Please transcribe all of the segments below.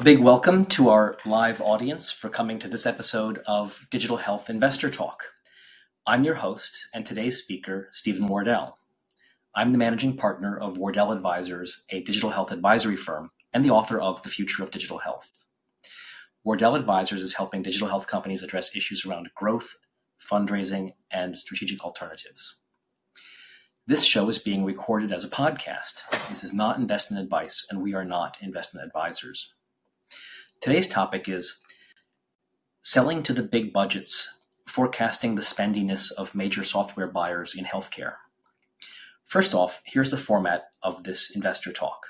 A big welcome to our live audience for coming to this episode of Digital Health Investor Talk. I'm your host and today's speaker, Stephen Wardell. I'm the managing partner of Wardell Advisors, a digital health advisory firm, and the author of The Future of Digital Health. Wardell Advisors is helping digital health companies address issues around growth, fundraising, and strategic alternatives. This show is being recorded as a podcast. This is not investment advice, and we are not investment advisors. Today's topic is selling to the big budgets, forecasting the spendiness of major software buyers in healthcare. First off, here's the format of this investor talk.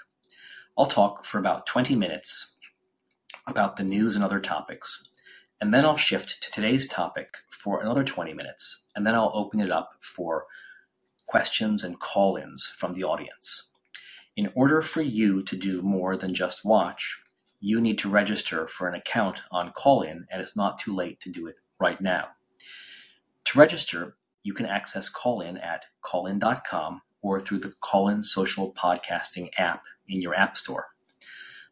I'll talk for about 20 minutes about the news and other topics, and then I'll shift to today's topic for another 20 minutes, and then I'll open it up for questions and call ins from the audience. In order for you to do more than just watch, you need to register for an account on Callin, and it's not too late to do it right now. To register, you can access Callin at callin.com or through the Callin social podcasting app in your app store.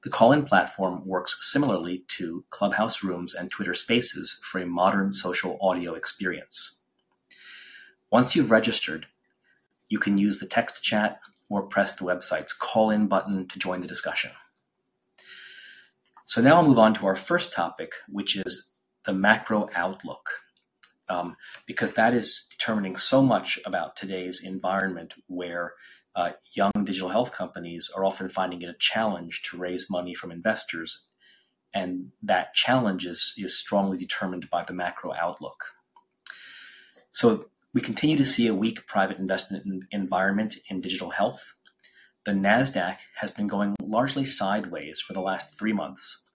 The Callin platform works similarly to Clubhouse Rooms and Twitter Spaces for a modern social audio experience. Once you've registered, you can use the text chat or press the website's call in button to join the discussion. So now I'll move on to our first topic, which is the macro outlook, um, because that is determining so much about today's environment where uh, young digital health companies are often finding it a challenge to raise money from investors. And that challenge is, is strongly determined by the macro outlook. So we continue to see a weak private investment environment in digital health. The NASDAQ has been going largely sideways for the last three months,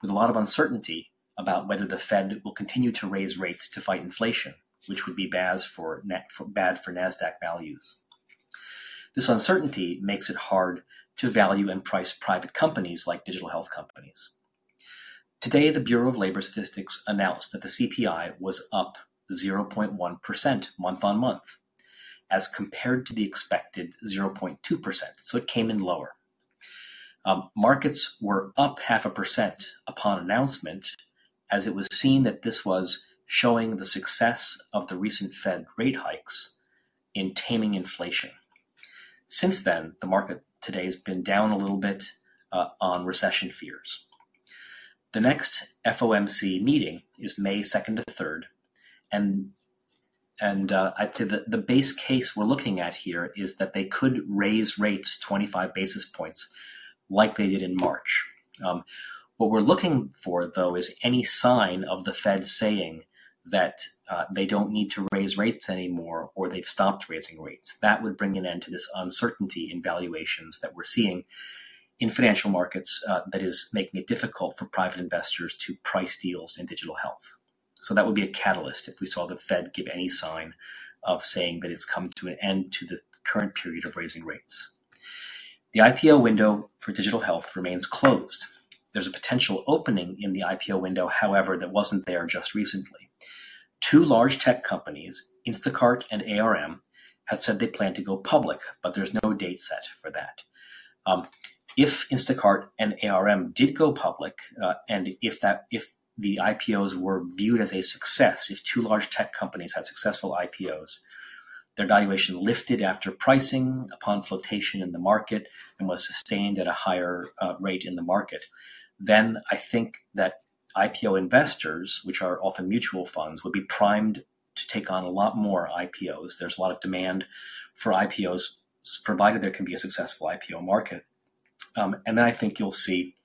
with a lot of uncertainty about whether the Fed will continue to raise rates to fight inflation, which would be bad for, bad for NASDAQ values. This uncertainty makes it hard to value and price private companies like digital health companies. Today, the Bureau of Labor Statistics announced that the CPI was up 0.1% month on month, as compared to the expected 0.2%. So it came in lower. Um, markets were up half a percent upon announcement, as it was seen that this was showing the success of the recent Fed rate hikes in taming inflation. Since then, the market today has been down a little bit uh, on recession fears. The next FOMC meeting is May 2nd to 3rd, and and uh, I'd say the, base case we're looking at here is that they could raise rates 25 basis points like they did in March. Um, what we're looking for, though, is any sign of the Fed saying that uh, they don't need to raise rates anymore or they've stopped raising rates. That would bring an end to this uncertainty in valuations that we're seeing in financial markets uh, that is making it difficult for private investors to price deals in digital health. So that would be a catalyst if we saw the Fed give any sign of saying that it's come to an end to the current period of raising rates. The IPO window for digital health remains closed. There's a potential opening in the IPO window, however, that wasn't there just recently. Two large tech companies, Instacart and ARM, have said they plan to go public, but there's no date set for that. Um, if Instacart and ARM did go public, uh, and if that if the IPOs were viewed as a success. If two large tech companies had successful IPOs, their valuation lifted after pricing upon flotation in the market and was sustained at a higher uh, rate in the market, then I think that IPO investors, which are often mutual funds, would be primed to take on a lot more IPOs. There's a lot of demand for IPOs, provided there can be a successful IPO market. Um, and then I think you'll see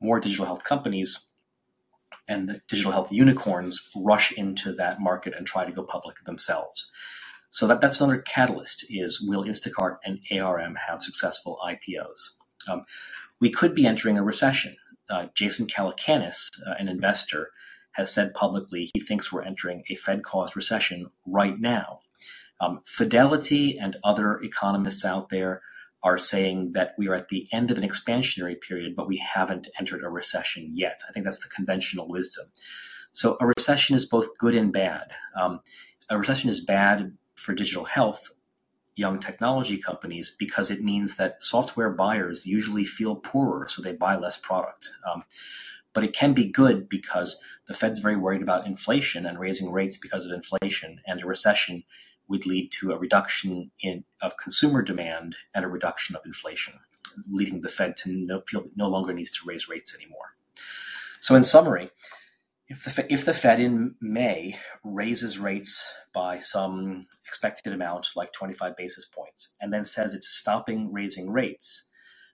more digital health companies and digital health unicorns rush into that market and try to go public themselves. So that, that's another catalyst is will Instacart and ARM have successful IPOs? Um, we could be entering a recession. Uh, Jason Calacanis, uh, an investor, has said publicly he thinks we're entering a Fed-caused recession right now. Um, Fidelity and other economists out there are saying that we are at the end of an expansionary period, but we haven't entered a recession yet. I think that's the conventional wisdom. So a recession is both good and bad. Um, a recession is bad for digital health young technology companies because it means that software buyers usually feel poorer, so they buy less product. Um, but it can be good because the Fed's very worried about inflation and raising rates because of inflation, and a recession would lead to a reduction in of consumer demand and a reduction of inflation, leading the Fed to no, feel no longer needs to raise rates anymore. So, in summary, if the, if the Fed in May raises rates by some expected amount, like 25 basis points, and then says it's stopping raising rates,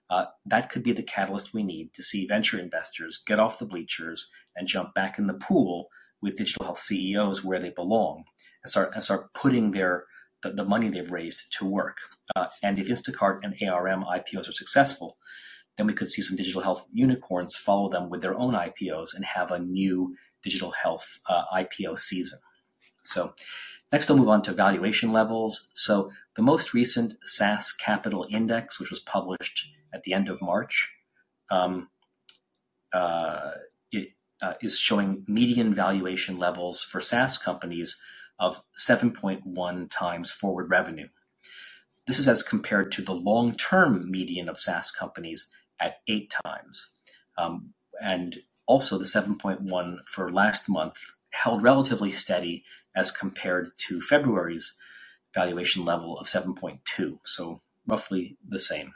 uh, that could be the catalyst we need to see venture investors get off the bleachers and jump back in the pool with digital health CEOs where they belong and start and start putting their the, the money they've raised to work. Uh, and if Instacart and ARM IPOs are successful, then we could see some digital health unicorns follow them with their own IPOs and have a new digital health uh, IPO season. So next I'll move on to valuation levels. So the most recent SaaS Capital Index, which was published at the end of March, um, uh, it, uh, is showing median valuation levels for SaaS companies of 7.1 times forward revenue. This is as compared to the long term median of SaaS companies at eight times. Um, and also the 7.1 for last month held relatively steady as compared to February's valuation level of 7.2, so roughly the same.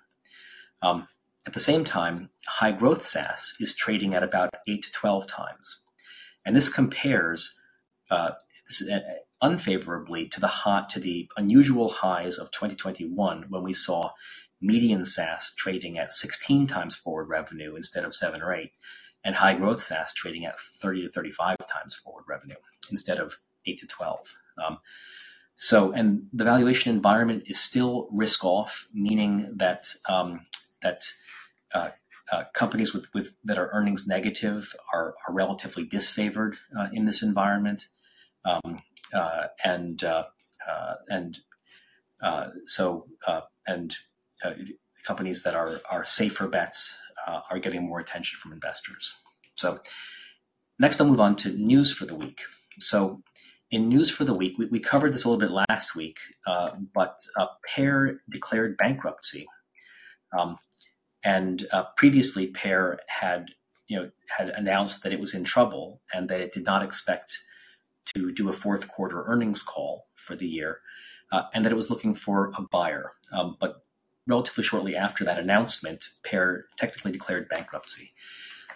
Um, at the same time, high growth SaaS is trading at about 8 to 12 times. And this compares uh, uh unfavorably to the hot to the unusual highs of 2021 when we saw median SaaS trading at 16 times forward revenue instead of 7 or 8 and high growth SaaS trading at 30 to 35 times forward revenue instead of 8 to 12. Um, so, and the valuation environment is still risk off, meaning that um, that uh, uh, companies with, with that are earnings negative are, are relatively disfavored uh, in this environment. Um, uh, and uh, uh, and so and companies that are are safer bets are getting more attention from investors. So next, I'll move on to news for the week. So in news for the week, we, we covered this a little bit last week, uh, but uh, Pear declared bankruptcy, um, and uh, previously Pear had you know had announced that it was in trouble and that it did not expect to do a fourth quarter earnings call for the year, uh, and that it was looking for a buyer. Um, but relatively shortly after that announcement, Pear technically declared bankruptcy.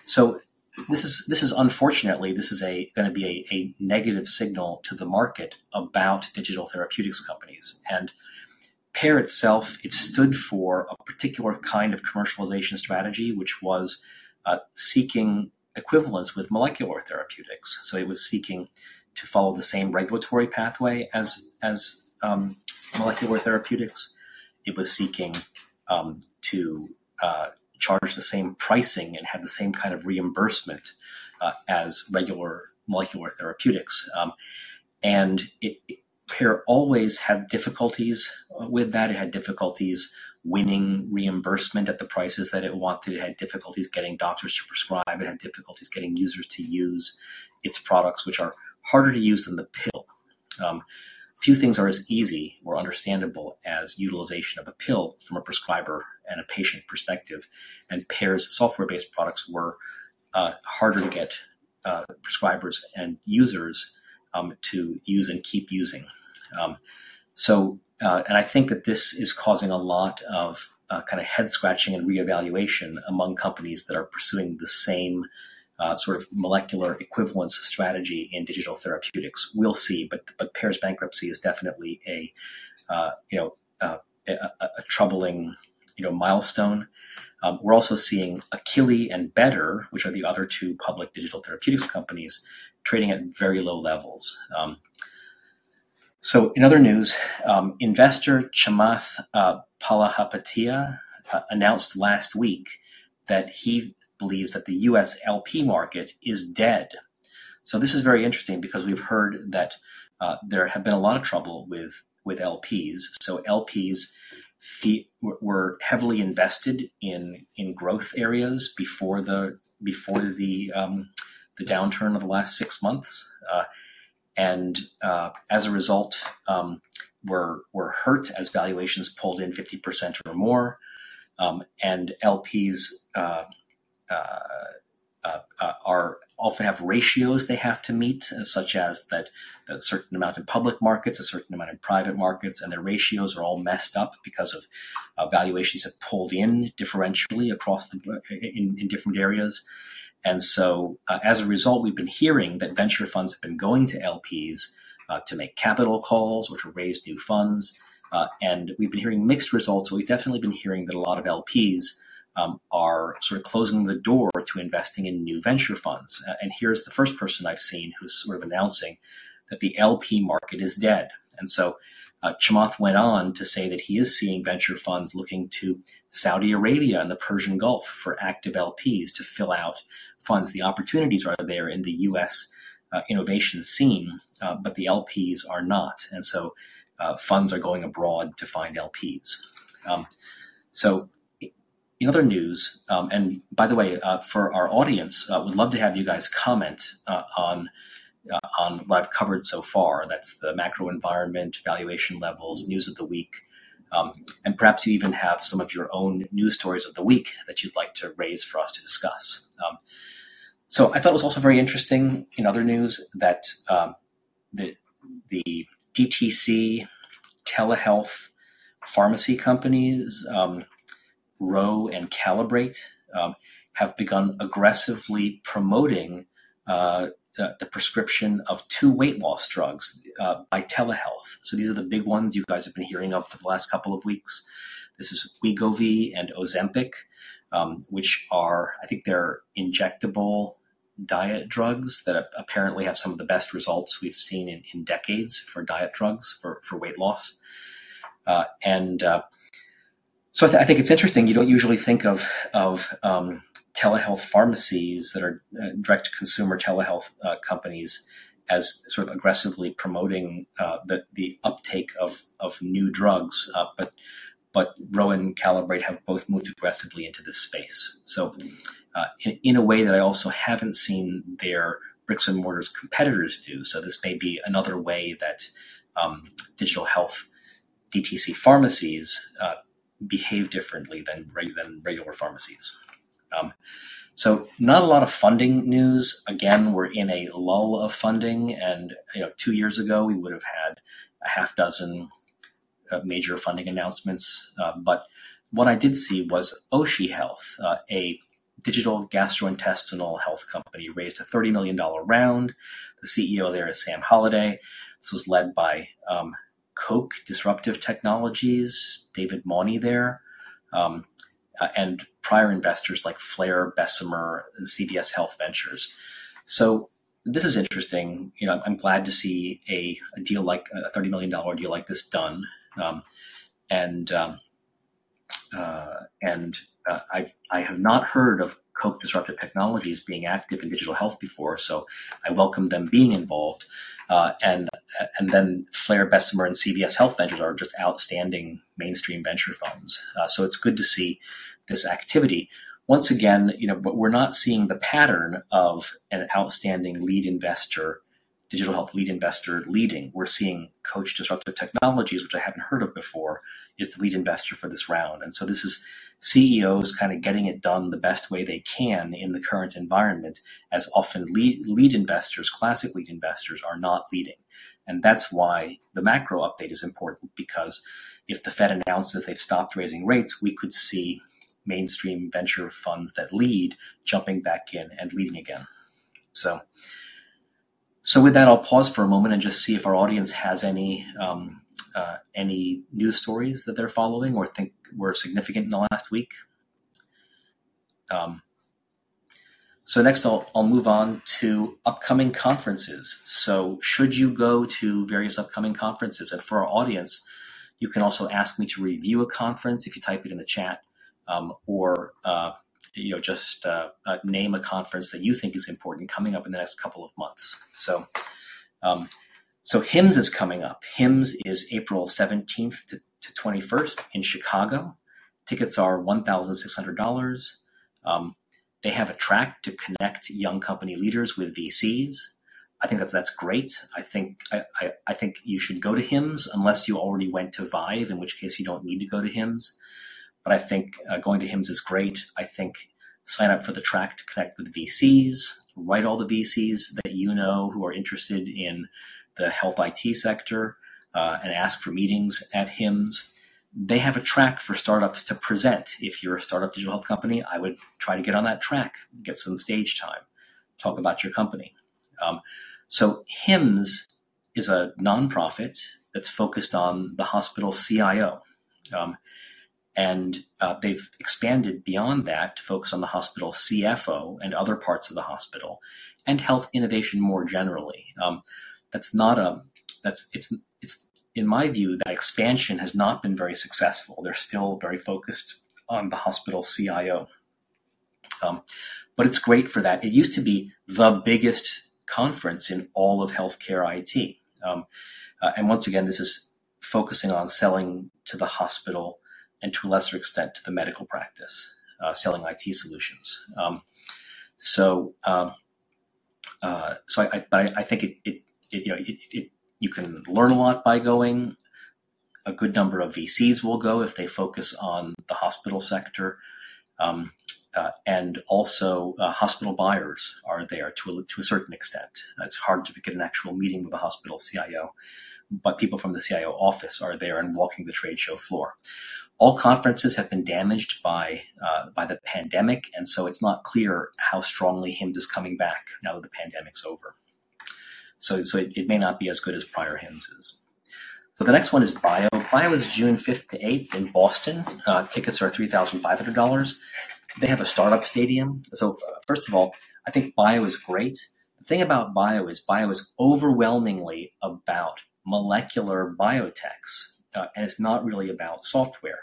So this is this is unfortunately this is a going to be a, a negative signal to the market about digital therapeutics companies and Pear itself, it stood for a particular kind of commercialization strategy, which was uh, seeking equivalence with molecular therapeutics. So it was seeking to follow the same regulatory pathway as as um, molecular therapeutics. It was seeking um, to uh, charge the same pricing and have the same kind of reimbursement uh, as regular molecular therapeutics. Um, and it, it, always had difficulties uh, with that. It had difficulties winning reimbursement at the prices that it wanted. It had difficulties getting doctors to prescribe. It had difficulties getting users to use its products, which are harder to use than the pill. Um, few things are as easy or understandable as utilization of a pill from a prescriber and a patient perspective. And Pear's software based products were uh, harder to get uh, prescribers and users um, to use and keep using. Um, so, uh, and I think that this is causing a lot of uh, kind of head scratching and reevaluation among companies that are pursuing the same uh, sort of molecular equivalence strategy in digital therapeutics. We'll see, but but Pear's bankruptcy is definitely a uh, you know uh, a, a, troubling you know milestone. Um, we're also seeing Akili and Better, which are the other two public digital therapeutics companies, trading at very low levels. Um, so, in other news, um, investor Chamath uh, Palihapitiya uh, announced last week that he believes that the US LP market is dead. So this is very interesting because we've heard that uh, there have been a lot of trouble with with LPs. So LPs fee- were heavily invested in in growth areas before the before the um, the downturn of the last six months, uh, and uh, as a result, um, were were hurt as valuations pulled in 50% or more, um, and LPs uh, are often have ratios they have to meet, uh, such as that, that a certain amount in public markets, a certain amount in private markets, and their ratios are all messed up because of uh, valuations have pulled in differentially across the in, in different areas. And so, uh, as a result, we've been hearing that venture funds have been going to LPs uh, to make capital calls or to raise new funds. Uh, and we've been hearing mixed results. We've definitely been hearing that a lot of LPs um, are sort of closing the door to investing in new venture funds. Uh, and here's the first person I've seen who's sort of announcing that the LP market is dead. And so uh, Chamath went on to say that he is seeing venture funds looking to Saudi Arabia and the Persian Gulf for active LPs to fill out funds. The opportunities are there in the U.S. Uh, innovation scene, uh, but the LPs are not. And so uh, funds are going abroad to find LPs. Um, so in other news, um, and by the way, uh, for our audience, uh, would love to have you guys comment uh, on uh, on what I've covered so far. That's the macro environment, valuation levels, news of the week, um, and perhaps you even have some of your own news stories of the week that you'd like to raise for us to discuss. Um, so I thought it was also very interesting in other news that um, the the DTC telehealth pharmacy companies um, Ro and Calibrate um, have begun aggressively promoting uh, the, the, prescription of two weight loss drugs uh, by telehealth. So these are the big ones you guys have been hearing of for the last couple of weeks. This is Wegovy and Ozempic, um, which are, I think they're injectable diet drugs that apparently have some of the best results we've seen in, in decades for diet drugs for, for weight loss. Uh, and uh, so I, th- I, think it's interesting. You don't usually think of of um, telehealth pharmacies that are uh, direct to consumer telehealth uh, companies as sort of aggressively promoting uh, the the uptake of of new drugs, uh, but but Ro and Calibrate have both moved aggressively into this space. So, uh, in, in a way that I also haven't seen their bricks and mortars competitors do. So this may be another way that um, digital health DTC pharmacies uh, behave differently than than regular pharmacies. Um, so not a lot of funding news. Again, we're in a lull of funding, and you know, two years ago we would have had a half dozen uh, major funding announcements. Uh, but what I did see was Oshi Health, uh, a digital gastrointestinal health company, raised a $30 million round. The CEO there is Sam Holliday. This was led by um, Koch Disruptive Technologies, David Mawney there, um, uh, and prior investors like Flare, Bessemer, and CVS Health Ventures. So this is interesting. You know, I'm glad to see a, a deal like a $30 million deal like this done. Um, and um, uh, and uh, I I have not heard of Koch Disruptive Technologies being active in digital health before, so I welcome them being involved. Uh, and and then Flare, Bessemer, and CVS Health Ventures are just outstanding mainstream venture funds. Uh, so it's good to see this activity. Once again, you know, but we're not seeing the pattern of an outstanding lead investor, digital health lead investor leading. We're seeing Koch Disruptive Technologies, which I haven't heard of before, is the lead investor for this round. And so this is CEOs kind of getting it done the best way they can in the current environment, as often lead, lead investors, classic lead investors, are not leading. And that's why the macro update is important because if the Fed announces they've stopped raising rates, we could see mainstream venture funds that lead jumping back in and leading again. So, so with that, I'll pause for a moment and just see if our audience has any um, uh, any news stories that they're following or think were significant in the last week. Um, so next, I'll, I'll move on to upcoming conferences. So should you go to various upcoming conferences, and for our audience, you can also ask me to review a conference if you type it in the chat, um, or uh, you know just uh, uh, name a conference that you think is important coming up in the next couple of months. So. Um, so HIMSS is coming up. HIMSS is April 17th to, to 21st in Chicago. Tickets are $1,600. Um, they have a track to connect young company leaders with VCs. I think that's that's great. I think I, I, I, think you should go to HIMSS unless you already went to Vive, in which case you don't need to go to HIMSS. But I think uh, going to HIMSS is great. I think sign up for the track to connect with VCs, write all the VCs that you know who are interested in the health IT sector, uh, and ask for meetings at HIMSS. They have a track for startups to present. If you're a startup digital health company, I would try to get on that track, get some stage time, talk about your company. Um, so HIMSS is a nonprofit that's focused on the hospital CIO. Um, and uh, they've expanded beyond that to focus on the hospital CFO and other parts of the hospital and health innovation more generally. Um, that's not a, that's, it's, it's, in my view, that expansion has not been very successful. They're still very focused on the hospital CIO. Um, but it's great for that. It used to be the biggest conference in all of healthcare IT. Um, uh, and once again, this is focusing on selling to the hospital and to a lesser extent to the medical practice, uh, selling IT solutions. Um, so, um, uh, so I, I, but I, I think it, it, it you know, it, it, you can learn a lot by going. A good number of VCs will go if they focus on the hospital sector. Um, uh, and also uh, hospital buyers are there to a, to a certain extent. It's hard to get an actual meeting with a hospital CIO, but people from the CIO office are there and walking the trade show floor. All conferences have been damaged by uh, by the pandemic, and so it's not clear how strongly HIMSS is coming back now that the pandemic's over. So, so it, it may not be as good as prior HIMSS is. So the next one is Bio. Bio is June 5th to 8th in Boston. Uh, tickets are $3,500 they have a startup stadium. So first of all, I think bio is great. The thing about bio is bio is overwhelmingly about molecular biotechs, uh, and it's not really about software.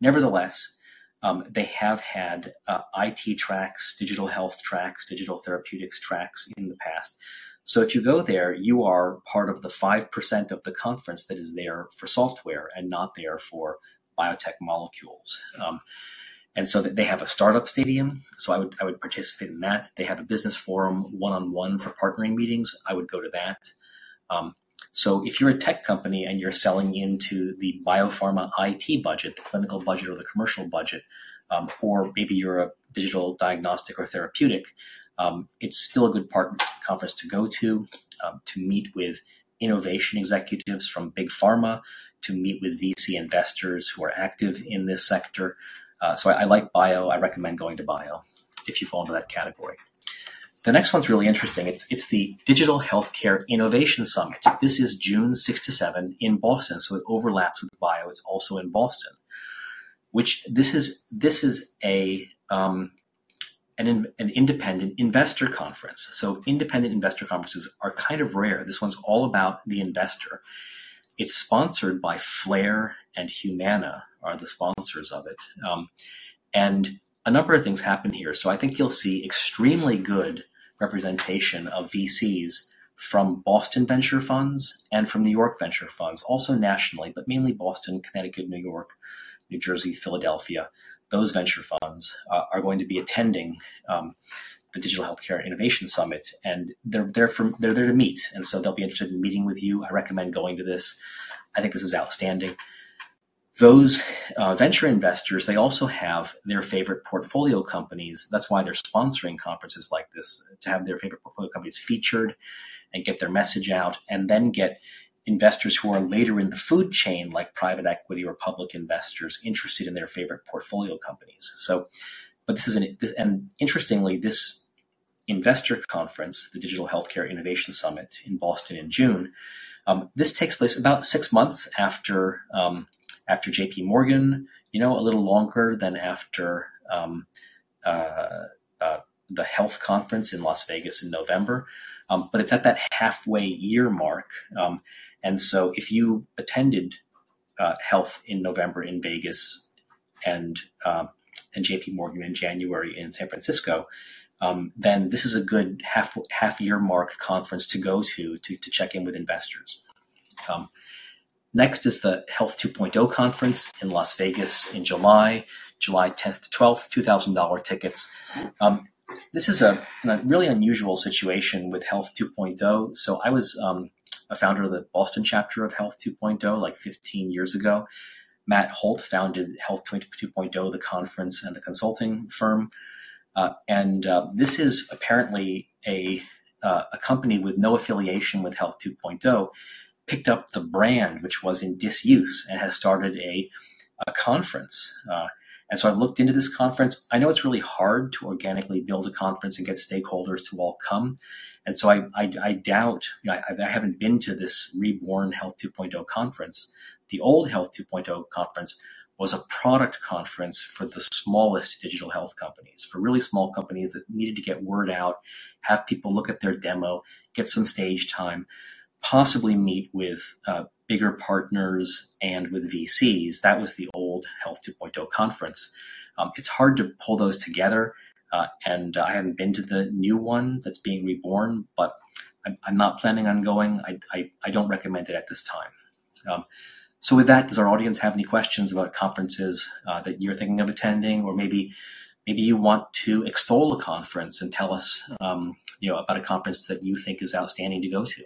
Nevertheless, um, they have had uh, IT tracks, digital health tracks, digital therapeutics tracks in the past. So if you go there, you are part of the 5% of the conference that is there for software and not there for biotech molecules. Um, and so they have a startup stadium. So I would I would participate in that. They have a business forum one on one for partnering meetings. I would go to that. Um, so if you're a tech company and you're selling into the biopharma IT budget, the clinical budget or the commercial budget, um, or maybe you're a digital diagnostic or therapeutic, um, it's still a good part conference to go to um, to meet with innovation executives from big pharma, to meet with VC investors who are active in this sector. Uh, so I, I, like bio. I recommend going to bio if you fall into that category. The next one's really interesting. It's it's the Digital Healthcare Innovation Summit. This is June six to seven in Boston, so it overlaps with bio. It's also in Boston. Which this is this is a um, an, an independent investor conference. So independent investor conferences are kind of rare. This one's all about the investor. It's sponsored by Flare and Humana are the sponsors of it. Um, and a number of things happen here. So I think you'll see extremely good representation of VCs from Boston venture funds and from New York venture funds, also nationally, but mainly Boston, Connecticut, New York, New Jersey, Philadelphia. Those venture funds uh, are going to be attending um, the Digital Healthcare Innovation Summit, and they're there they're there to meet, and so they'll be interested in meeting with you. I recommend going to this. I think this is outstanding those uh, venture investors they also have their favorite portfolio companies that's why they're sponsoring conferences like this to have their favorite portfolio companies featured and get their message out and then get investors who are later in the food chain like private equity or public investors interested in their favorite portfolio companies so but this is an this, and interestingly this investor conference the digital healthcare innovation summit in boston in june um, this takes place about six months after um, after JP Morgan, you know, a little longer than after um, uh, uh, the health conference in Las Vegas in November. Um, but it's at that halfway year mark. Um, and so if you attended uh, health in November in Vegas and, um, and JP Morgan in January in San Francisco, um, then this is a good half half year mark conference to go to to, to check in with investors. Um, Next is the Health 2.0 conference in Las Vegas in July, July 10th to 12th, $2,000 tickets. Um, this is a, a, really unusual situation with Health 2.0. So I was um, a founder of the Boston chapter of Health 2.0 like 15 years ago. Matt Holt founded Health 2.0, the conference and the consulting firm. Uh, and uh, this is apparently a, uh, a company with no affiliation with Health 2.0 picked up the brand, which was in disuse, and has started a, a conference. And so I've looked into this conference. I know it's really hard to organically build a conference and get stakeholders to all come. And so I, I, I doubt, you know, I, I, haven't been to this reborn Health 2.0 conference. The old Health 2.0 conference was a product conference for the smallest digital health companies, for really small companies that needed to get word out, have people look at their demo, get some stage time, possibly meet with uh, bigger partners and with VCs. That was the old Health 2.0 conference. Um, it's hard to pull those together, uh, and uh, I haven't been to the new one that's being reborn, but I'm, I'm not planning on going. I, I, I, don't recommend it at this time. Um, so, with that, does our audience have any questions about conferences uh, that you're thinking of attending, or maybe maybe you want to extol a conference and tell us, um, you know, about a conference that you think is outstanding to go to?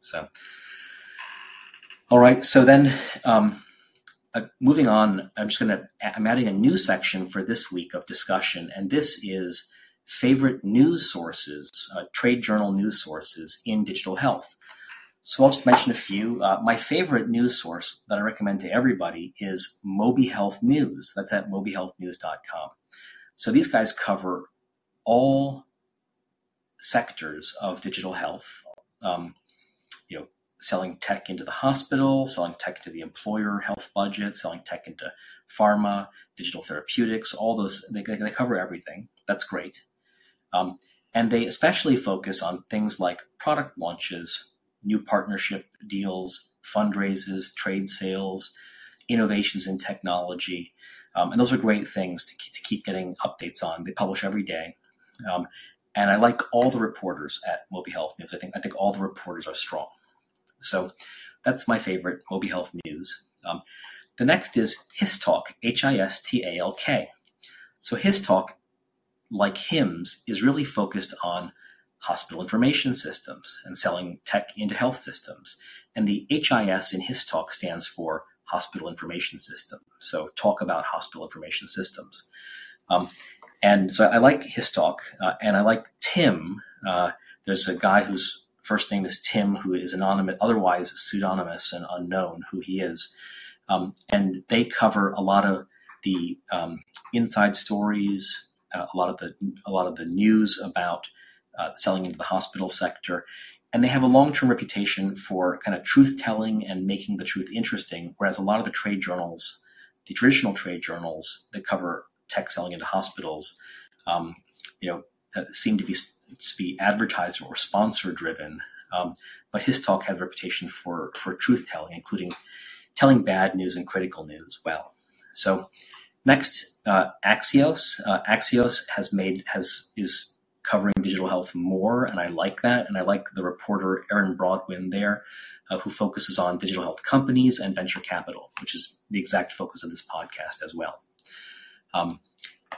So, all right. So then, um, uh, moving on, I'm just going to, I'm adding a new section for this week of discussion, and this is favorite news sources, uh, trade journal news sources in digital health. So I'll just mention a few. Uh, my favorite news source that I recommend to everybody is MobiHealthNews. That's at mobihealthnews.com. So these guys cover all sectors of digital health. Um, selling tech into the hospital, selling tech into the employer health budget, selling tech into pharma, digital therapeutics, all those, they, they cover everything. That's great. Um, and they especially focus on things like product launches, new partnership deals, fundraisers, trade sales, innovations in technology. Um, and those are great things to, to keep getting updates on. They publish every day. Um, and I like all the reporters at MobiHealthNews. I think I think all the reporters are strong. So that's my favorite Moby Health News. Um, the next is HIStalk, H I S T A L K. So HIStalk, like HIMSS, is really focused on hospital information systems and selling tech into health systems. And the HIS in HIStalk stands for Hospital Information System. So talk about hospital information systems. Um, and so I like HIStalk, uh, and I like Tim. Uh, there's a guy whose first name is Tim, who is anonymous, otherwise pseudonymous and unknown who he is. Um, and they cover a lot of the um, inside stories, uh, a lot of the a lot of the news about uh, selling into the hospital sector, and they have a long term reputation for kind of truth telling and making the truth interesting. Whereas a lot of the trade journals, the traditional trade journals that cover tech selling into hospitals, um, you know, uh, seem to be be advertiser or sponsor driven. Um, but HIStalk had a reputation for for truth telling, including telling bad news and critical news well. So next, uh, Axios. Uh, Axios has made has is covering digital health more, and I like that. And I like the reporter Erin Brodwin there, uh, who focuses on digital health companies and venture capital, which is the exact focus of this podcast as well. Um,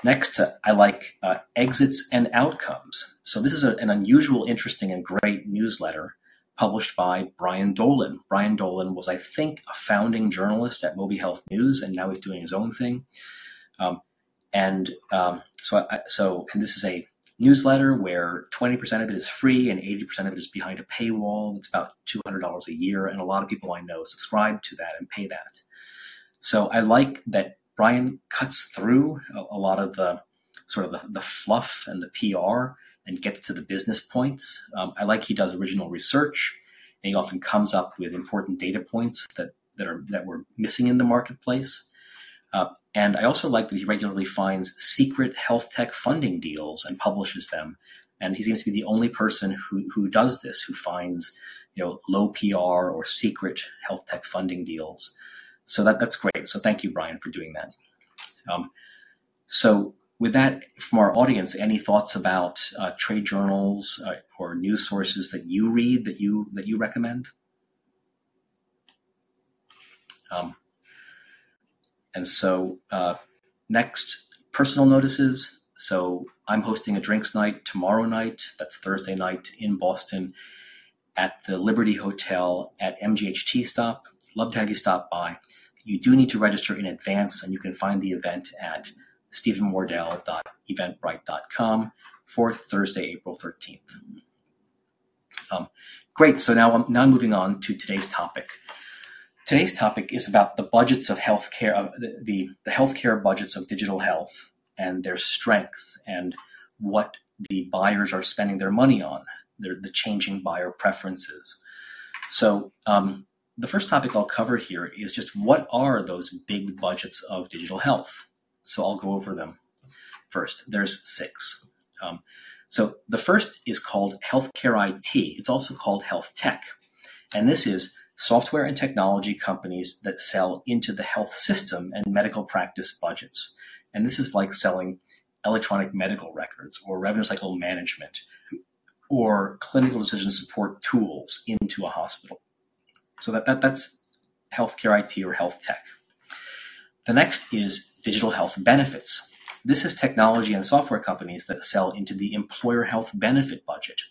next, uh, I like uh, exits and outcomes. So this is a, an unusual, interesting, and great newsletter published by Brian Dolan. Brian Dolan was, I think, a founding journalist at MobiHealthNews, and now he's doing his own thing. Um, and um, so, I, so, and this is a newsletter where 20% of it is free and 80% of it is behind a paywall. It's about $200 a year, and a lot of people I know subscribe to that and pay that. So I like that Brian cuts through a, a lot of the sort of the, the, fluff and the PR and gets to the business points. Um, I like he does original research, and he often comes up with important data points that that are that were missing in the marketplace. Uh, and I also like that he regularly finds secret health tech funding deals and publishes them. And he seems to be the only person who, who does this, who finds you know low PR or secret health tech funding deals. So that that's great. So thank you, Brian, for doing that. Um, so with that, from our audience, any thoughts about uh, trade journals uh, or news sources that you read that you that you recommend? Um, and so uh, next, personal notices. So I'm hosting a drinks night tomorrow night. That's Thursday night in Boston at the Liberty Hotel at MGHT Stop. Love to have you stop by. You do need to register in advance, and you can find the event at stephenwardell.eventbrite.com for Thursday, April 13th. Um, great. So now, I'm now moving on to today's topic. Today's topic is about the budgets of healthcare, uh, the, the, the healthcare budgets of digital health and their strength and what the buyers are spending their money on, their, the changing buyer preferences. So, um, the first topic I'll cover here is just what are those big budgets of digital health? So, I'll go over them first. There's six. Um, so, the first is called healthcare IT, it's also called health tech. And this is software and technology companies that sell into the health system and medical practice budgets. And this is like selling electronic medical records or revenue cycle management or clinical decision support tools into a hospital. So that, that that's healthcare IT or health tech. The next is digital health benefits. This is technology and software companies that sell into the employer health benefit budget.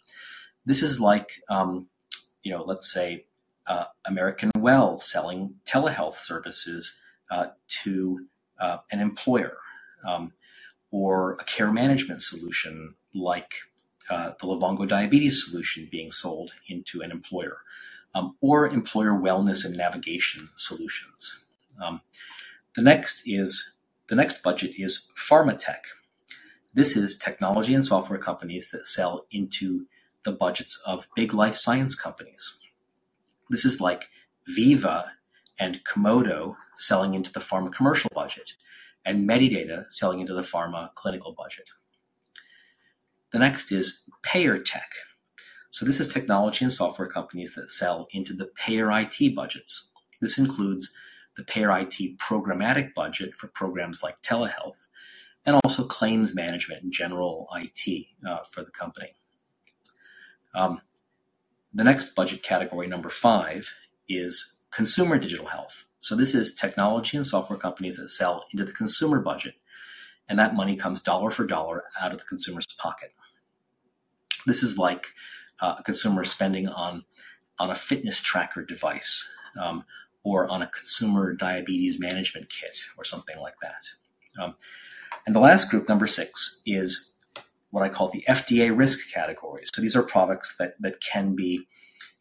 This is like, um, you know, let's say uh, American Well selling telehealth services uh, to uh, an employer um, or a care management solution like uh, the Livongo diabetes solution being sold into an employer, um, or employer wellness and navigation solutions. Um, the next is the next budget is pharma tech. This is technology and software companies that sell into the budgets of big life science companies. This is like Veeva and Komodo selling into the pharma commercial budget and Medidata selling into the pharma clinical budget. The next is payer tech. So this is technology and software companies that sell into the payer IT budgets. This includes the payer IT programmatic budget for programs like telehealth, and also claims management and general IT uh, for the company. Um, the next budget category, number five, is consumer digital health. So this is technology and software companies that sell into the consumer budget, and that money comes dollar for dollar out of the consumer's pocket. This is like uh, consumer spending on on a fitness tracker device um, or on a consumer diabetes management kit or something like that. Um, and the last group, number six, is what I call the FDA risk categories. So these are products that that can be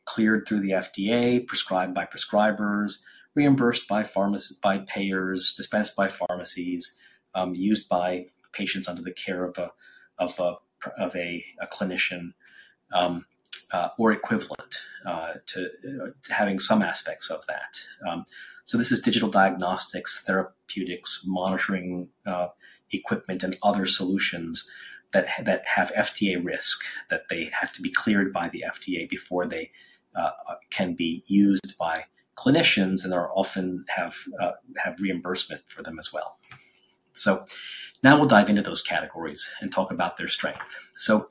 cleared through the FDA, prescribed by prescribers, reimbursed by pharmacy, by payers, dispensed by pharmacies, um, used by patients under the care of a of a of a, a clinician um, uh, or equivalent uh, to, uh, to, having some aspects of that. Um, so this is digital diagnostics, therapeutics, monitoring uh, equipment, and other solutions that that have FDA risk that they have to be cleared by the FDA before they uh, can be used by clinicians and are often have uh, have reimbursement for them as well. So now we'll dive into those categories and talk about their strength. So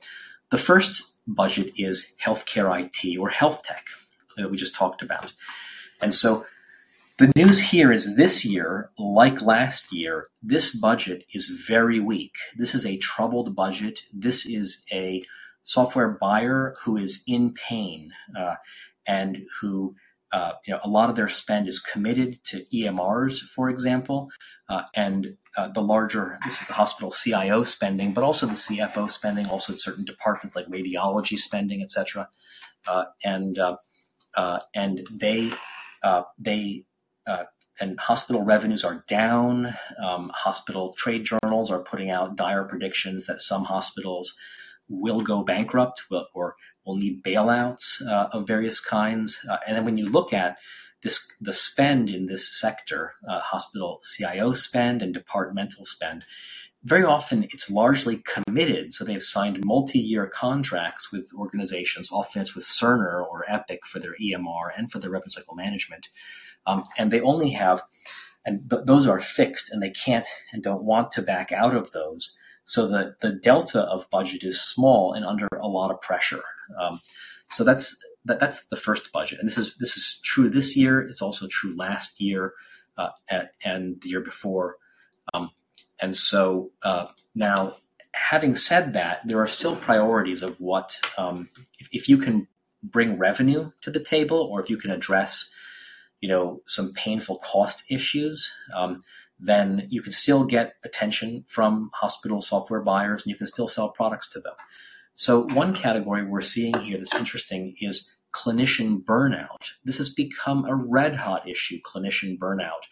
the first budget is healthcare IT or health tech that we just talked about. And so the news here is this year, like last year, this budget is very weak. This is a troubled budget. This is a software buyer who is in pain uh, and who uh, you know, a lot of their spend is committed to EMRs, for example, uh, and uh, the larger this is the hospital CIO spending, but also the CFO spending, also certain departments like radiology spending, etc. Uh, and uh, uh, and they they and hospital revenues are down. Um, hospital trade journals are putting out dire predictions that some hospitals will go bankrupt or will need bailouts uh, of various kinds. Uh, and then when you look at this, the spend in this sector, uh, hospital CIO spend and departmental spend, very often it's largely committed. So they've signed multi-year contracts with organizations. Often it's with Cerner or Epic for their EMR and for their revenue cycle management. Um, and they only have, and th- those are fixed, and they can't and don't want to back out of those. So the, the delta of budget is small and under a lot of pressure. Um, so that's that, that's the first budget, and this is this is true this year. It's also true last year uh, and, and, the year before. Um, and so uh, now, having said that, there are still priorities of what um, if, if you can bring revenue to the table, or if you can address, you know, some painful cost issues. Um, then you can still get attention from hospital software buyers and you can still sell products to them. So, one category we're seeing here that's interesting is clinician burnout. This has become a red hot issue clinician burnout.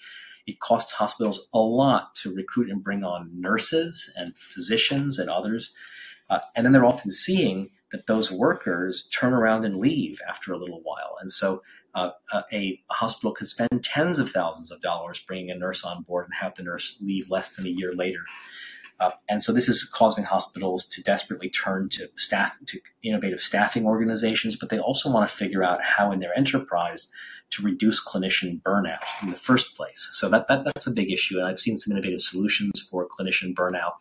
It costs hospitals a lot to recruit and bring on nurses and physicians and others. Uh, and then they're often seeing that those workers turn around and leave after a little while. And so uh, a, a, hospital could spend tens of thousands of dollars bringing a nurse on board and have the nurse leave less than a year later. Uh, and so this is causing hospitals to desperately turn to staff to innovative staffing organizations, but they also want to figure out how in their enterprise to reduce clinician burnout in the first place. So that, that that's a big issue, and I've seen some innovative solutions for clinician burnout.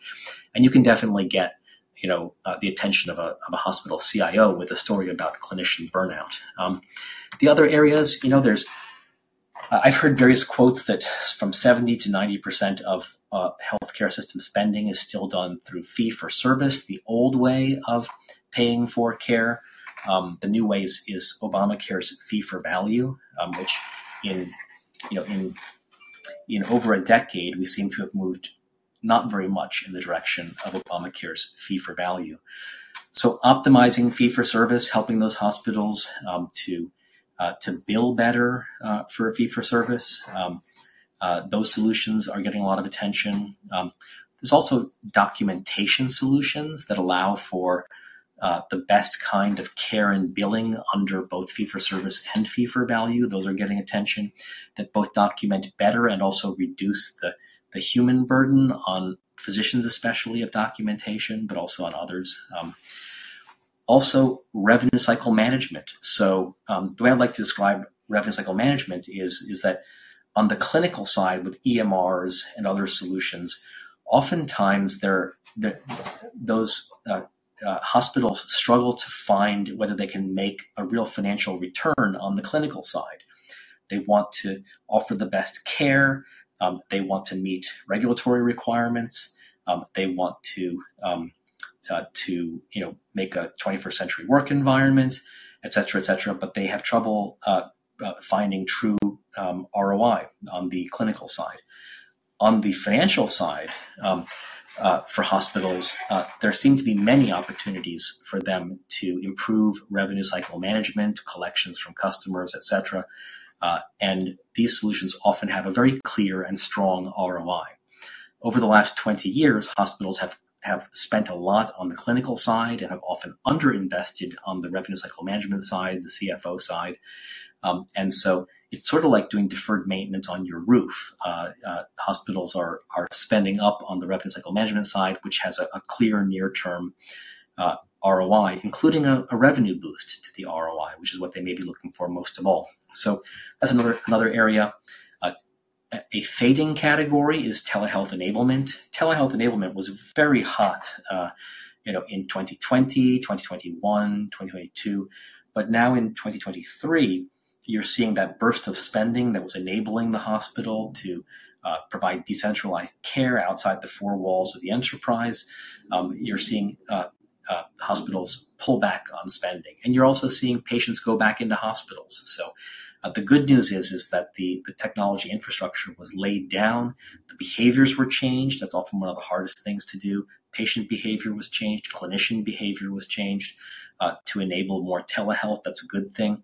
And you can definitely get you know uh, the attention of a, of a hospital CIO with a story about clinician burnout. Um, the other areas, you know, there's uh, I've heard various quotes that from 70 to 90 percent of uh, healthcare system spending is still done through fee for service, the old way of paying for care. Um, the new way is, is Obamacare's fee for value, um, which in you know in in over a decade we seem to have moved not very much in the direction of Obamacare's fee for value. So optimizing fee for service, helping those hospitals um, to uh, to bill better uh, for a fee for service. Um, uh, those solutions are getting a lot of attention. Um, there's also documentation solutions that allow for uh, the best kind of care and billing under both fee for service and fee for value. Those are getting attention that both document better and also reduce the the human burden on physicians, especially of documentation, but also on others. Um, also, revenue cycle management. So, um, the way I'd like to describe revenue cycle management is is that on the clinical side with EMRs and other solutions, oftentimes those uh, uh, hospitals struggle to find whether they can make a real financial return on the clinical side. They want to offer the best care. Um, they want to meet regulatory requirements. Um, they want to, um, to, to you know make a 21st century work environment, et cetera, et cetera. But they have trouble uh, uh, finding true um, ROI on the clinical side. On the financial side, um, uh, for hospitals, uh, there seem to be many opportunities for them to improve revenue cycle management, collections from customers, et cetera. Uh, and these solutions often have a very clear and strong ROI. Over the last 20 years, hospitals have, have spent a lot on the clinical side and have often underinvested on the revenue cycle management side, the CFO side. Um, and so it's sort of like doing deferred maintenance on your roof. Uh, uh, hospitals are, are spending up on the revenue cycle management side, which has a, a clear near term uh, ROI, including a, a, revenue boost to the ROI, which is what they may be looking for most of all. So that's another another area. A fading category is telehealth enablement. Telehealth enablement was very hot, uh, you know, in 2020, 2021, 2022, but now in 2023, you're seeing that burst of spending that was enabling the hospital to uh, provide decentralized care outside the four walls of the enterprise. Um, you're seeing uh, uh, hospitals pull back on spending, and you're also seeing patients go back into hospitals. So. Uh, the good news is is that the, the technology infrastructure was laid down, the behaviors were changed. That's often one of the hardest things to do. Patient behavior was changed, clinician behavior was changed uh, to enable more telehealth. That's a good thing.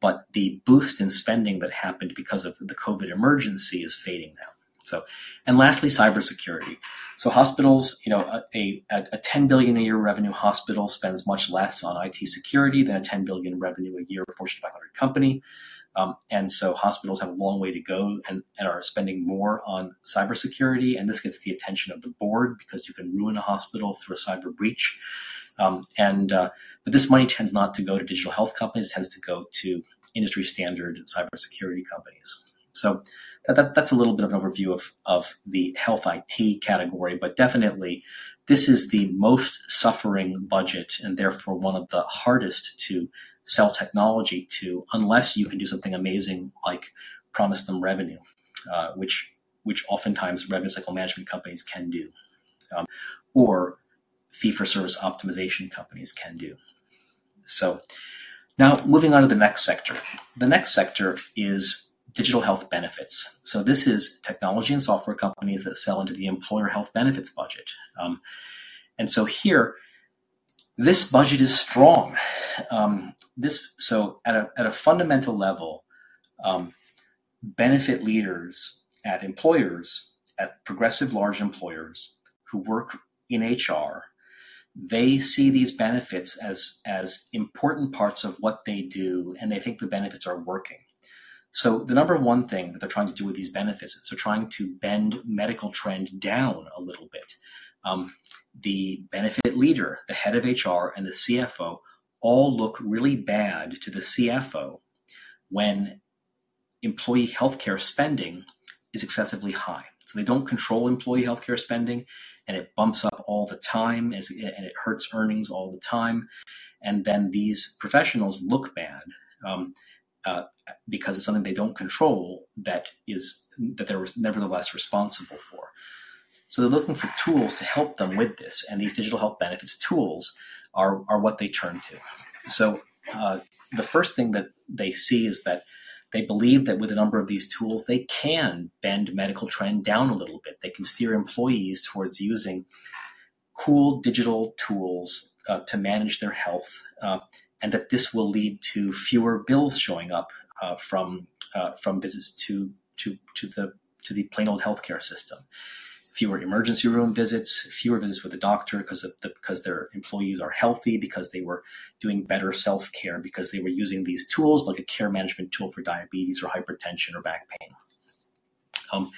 But the boost in spending that happened because of the COVID emergency is fading now. So, and lastly, cybersecurity. So hospitals, you know, a, a, a 10 billion a year revenue hospital spends much less on IT security than a 10 billion revenue a year Fortune 500 company. Um, and so hospitals have a long way to go and, and are spending more on cybersecurity. And this gets the attention of the board because you can ruin a hospital through a cyber breach. Um, and uh, but this money tends not to go to digital health companies; it tends to go to industry standard cybersecurity companies. So that, that, that's a little bit of an overview of, of the health IT category, but definitely this is the most suffering budget and therefore one of the hardest to sell technology to unless you can do something amazing like promise them revenue, uh, which which oftentimes revenue cycle management companies can do, um, or fee for service optimization companies can do. So now moving on to the next sector. The next sector is digital health benefits. So this is technology and software companies that sell into the employer health benefits budget. Um, and so here, this budget is strong. Um, this so at a at a fundamental level, um, benefit leaders at employers at progressive large employers who work in HR, they see these benefits as as important parts of what they do, and they think the benefits are working. So the number one thing that they're trying to do with these benefits is they're trying to bend medical trend down a little bit. Um, the benefit leader, the head of HR, and the CFO all look really bad to the CFO when employee healthcare spending is excessively high. So they don't control employee healthcare spending, and it bumps up all the time, and it hurts earnings all the time. And then these professionals look bad um, uh, because it's something they don't control that is that they're nevertheless responsible for. So they're looking for tools to help them with this, and these digital health benefits tools are are what they turn to. So uh, the first thing that they see is that they believe that with a number of these tools, they can bend medical trend down a little bit. They can steer employees towards using cool digital tools uh, to manage their health, uh, and that this will lead to fewer bills showing up uh, from uh, from visits to to to the to the plain old healthcare system fewer emergency room visits, fewer visits with the doctor because the, because their employees are healthy, because they were doing better self care, because they were using these tools like a care management tool for diabetes or hypertension or back pain. Um,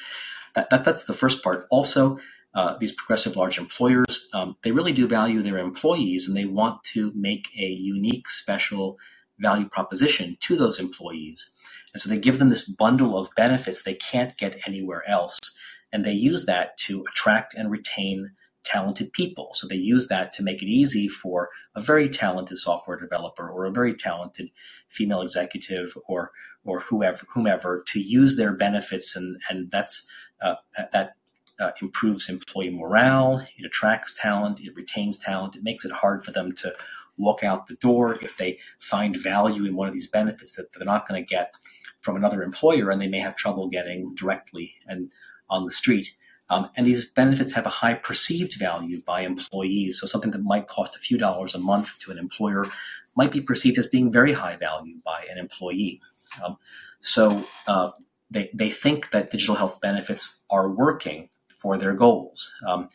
that, that, that's the first part. Also, uh, these progressive large employers, um, they really do value their employees and they want to make a unique, special value proposition to those employees. And so they give them this bundle of benefits they can't get anywhere else and they use that to attract and retain talented people. So they use that to make it easy for a very talented software developer or a very talented female executive or or whoever whomever to use their benefits, and and that's uh, that uh, improves employee morale. It attracts talent. It retains talent. It makes it hard for them to walk out the door if they find value in one of these benefits that they're not going to get from another employer, and they may have trouble getting directly and on the street. Um, and these benefits have a high perceived value by employees. So something that might cost a few dollars a month to an employer might be perceived as being very high value by an employee. Um, so uh, they, they think that digital health benefits are working for their goals. Um,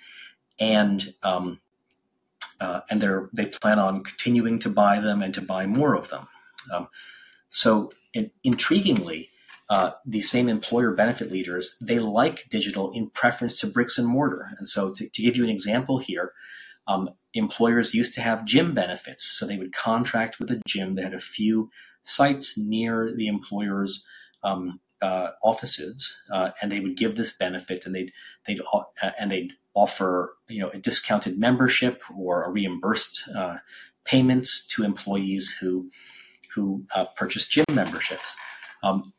and um, uh, and they plan on continuing to buy them and to buy more of them. Um, so in, intriguingly, uh, same employer benefit leaders, they like digital in preference to bricks and mortar. And so, to, to give you an example here, um, employers used to have gym benefits. So they would contract with a gym that had a few sites near the employer's um, uh, offices, uh, and they would give this benefit, and they'd they'd uh, and they'd offer you know a discounted membership or a reimbursed uh, payments to employees who who uh, purchase gym memberships. Um,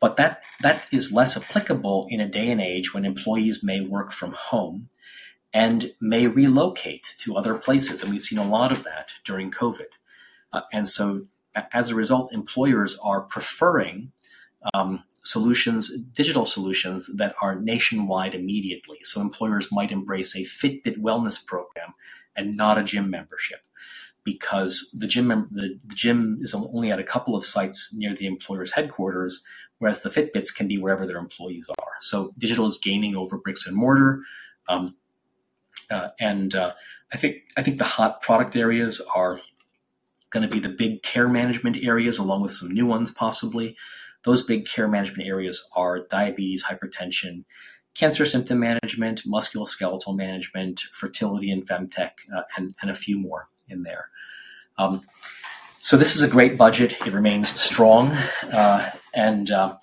but that, that is less applicable in a day and age when employees may work from home and may relocate to other places. And we've seen a lot of that during COVID. Uh, and so as a result, employers are preferring um, solutions, digital solutions that are nationwide immediately. So employers might embrace a Fitbit wellness program and not a gym membership because the gym, the, the gym is only at a couple of sites near the employer's headquarters, whereas the Fitbits can be wherever their employees are. So digital is gaining over bricks and mortar, um, uh, and uh, I think I think the hot product areas are going to be the big care management areas, along with some new ones possibly. Those big care management areas are diabetes, hypertension, cancer symptom management, musculoskeletal management, fertility and femtech, uh, and, and a few more in there. Um, so this is a great budget. It remains strong, uh, and uh,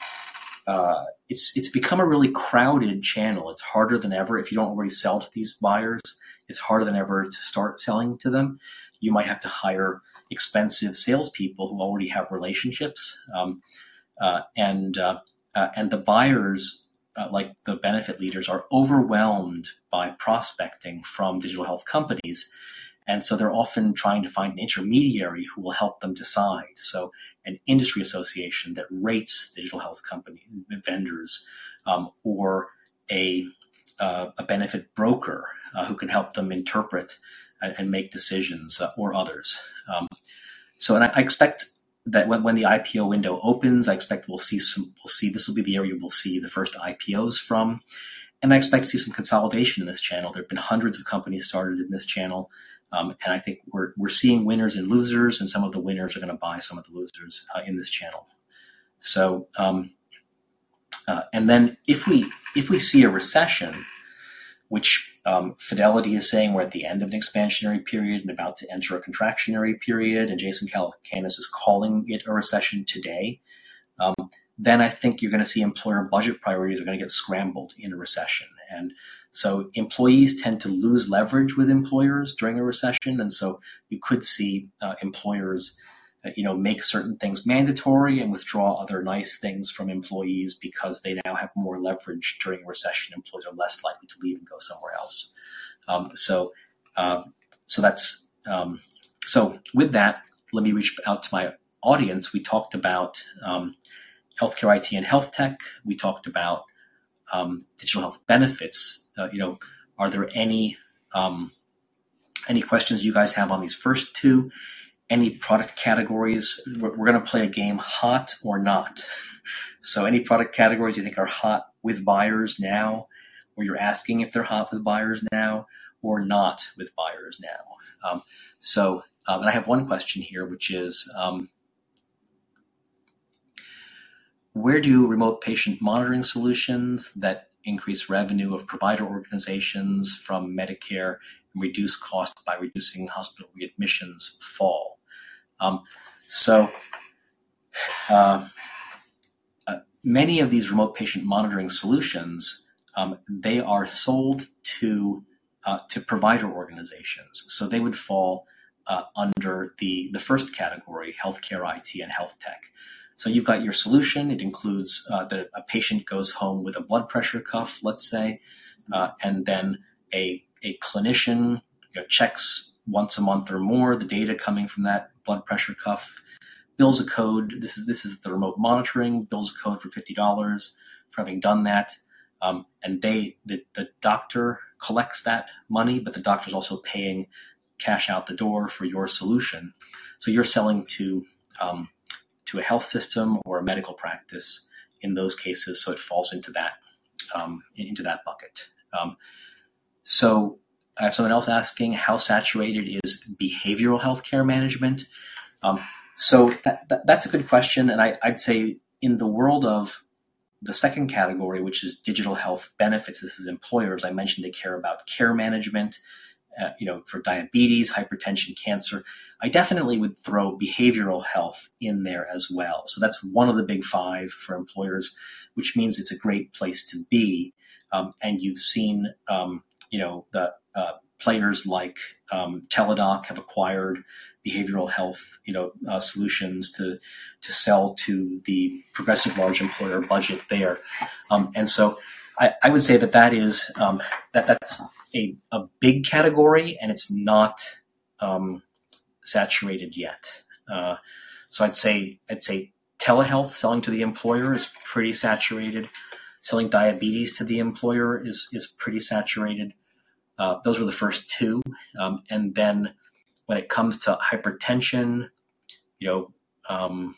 uh, it's it's become a really crowded channel. It's harder than ever if you don't already sell to these buyers. It's harder than ever to start selling to them. You might have to hire expensive salespeople who already have relationships, um, uh, and uh, uh, and the buyers uh, like the benefit leaders, are overwhelmed by prospecting from digital health companies. And so they're often trying to find an intermediary who will help them decide. So, an industry association that rates digital health company vendors, um, or a, uh, a benefit broker uh, who can help them interpret and, and make decisions, uh, or others. Um, so, and I, I expect that when, when the IPO window opens, I expect we'll see some, we'll see, this will be the area we'll see the first IPOs from. And I expect to see some consolidation in this channel. There have been hundreds of companies started in this channel. Um, and I think we're, we're seeing winners and losers, and some of the winners are going to buy some of the losers uh, in this channel. So, um, uh, and then if we if we see a recession, which um, Fidelity is saying we're at the end of an expansionary period and about to enter a contractionary period, and Jason Calacanis is calling it a recession today. Um, then I think you're going to see employer budget priorities are going to get scrambled in a recession, and so employees tend to lose leverage with employers during a recession, and so you could see uh, employers you know, make certain things mandatory and withdraw other nice things from employees because they now have more leverage during a recession. Employees are less likely to leave and go somewhere else. Um, so, uh, so that's um, so. With that, let me reach out to my audience. We talked about um, healthcare IT and health tech. We talked about um, digital health benefits. Uh, you know, are there any um, any questions you guys have on these first two? any product categories. We're, we're going to play a game hot or not. So, any product categories you think are hot with buyers now, or you're asking if they're hot with buyers now, or not with buyers now. Um, so, um, and I have one question here, which is um, where do remote patient monitoring solutions that increase revenue of provider organizations from Medicare and reduce cost by reducing hospital readmissions fall? Um, so, uh, uh, many of these remote patient monitoring solutions, um, they are sold to uh, to provider organizations. So they would fall uh, under the the first category, healthcare IT and health tech. So you've got your solution. It includes uh, that a patient goes home with a blood pressure cuff, let's say, uh, and then a a clinician you know, checks once a month or more the data coming from that blood pressure cuff, bills a code. This is this is the remote monitoring. Bills a code for fifty dollars for having done that, um, and they the, the doctor collects that money, but the doctor's also paying cash out the door for your solution. So you're selling to um, to a health system or a medical practice in those cases. So it falls into that um, into that bucket. Um, so I have someone else asking how saturated is behavioral health care management. Um, so that, that, that's a good question, and I, I'd say in the world of the second category, which is digital health benefits, this is employers. I mentioned they care about care management, uh, you know, for diabetes, hypertension, cancer. I definitely would throw behavioral health in there as well. So that's one of the big five for employers, which means it's a great place to be. Um, and you've seen, um, you know, the uh, players like um, Teladoc have acquired behavioral health, you know, uh, solutions to to sell to the progressive large employer budget there, um, and so I, I, would say that that is um, that that's a, a big category, and it's not um, saturated yet. Uh, so I'd say I'd say telehealth selling to the employer is pretty saturated. Selling diabetes to the employer is is pretty saturated. Uh, those were the first two. Um, and then when it comes to hypertension, you know, um,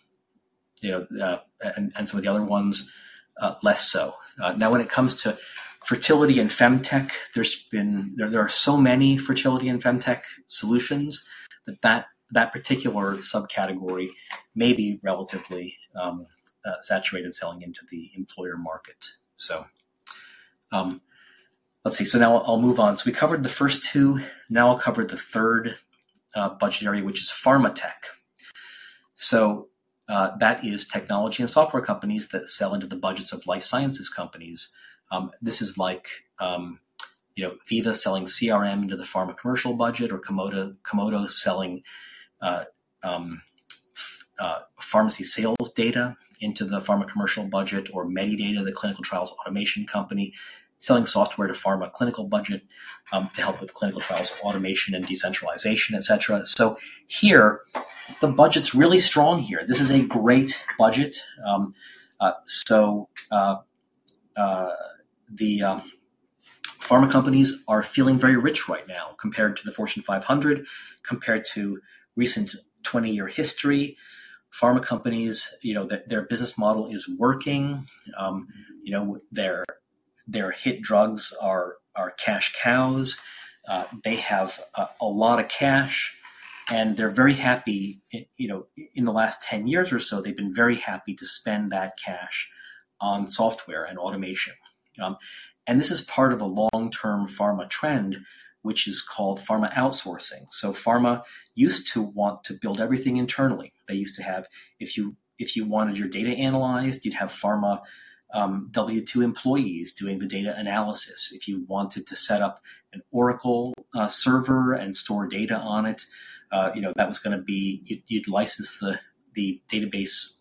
you know, uh, and, and, some of the other ones, uh, less so. Uh, now, when it comes to fertility and femtech, there's been there, there are so many fertility and femtech solutions that that that particular subcategory may be relatively um, uh, saturated selling into the employer market. So, um, let's see. So now I'll move on. So we covered the first two. Now I'll cover the third uh, budget area, which is pharma tech. So uh, that is technology and software companies that sell into the budgets of life sciences companies. Um, this is like um, you know Veeva selling CRM into the pharma commercial budget, or Komodo Komodo selling uh, um, f- uh, pharmacy sales data into the pharma commercial budget, or Medidata, the clinical trials automation company, selling software to pharma clinical budget um, to help with clinical trials automation and decentralization, etc. So here, the budget's really strong here. This is a great budget. Um, uh, so uh, uh, the um, pharma companies are feeling very rich right now compared to the Fortune 500, compared to recent 20 year history. Pharma companies, you know, th- their business model is working. Um, you know, their their hit drugs are are cash cows. Uh, they have a, a, lot of cash, and they're very happy. You know, in the last 10 years or so, they've been very happy to spend that cash on software and automation. Um, and this is part of a long term pharma trend, which is called pharma outsourcing. So pharma used to want to build everything internally. They used to have, if you if you wanted your data analyzed, you'd have pharma um, W 2 employees doing the data analysis. If you wanted to set up an Oracle uh, server and store data on it, uh, you know, that was going to be, you'd, you'd, license the, the database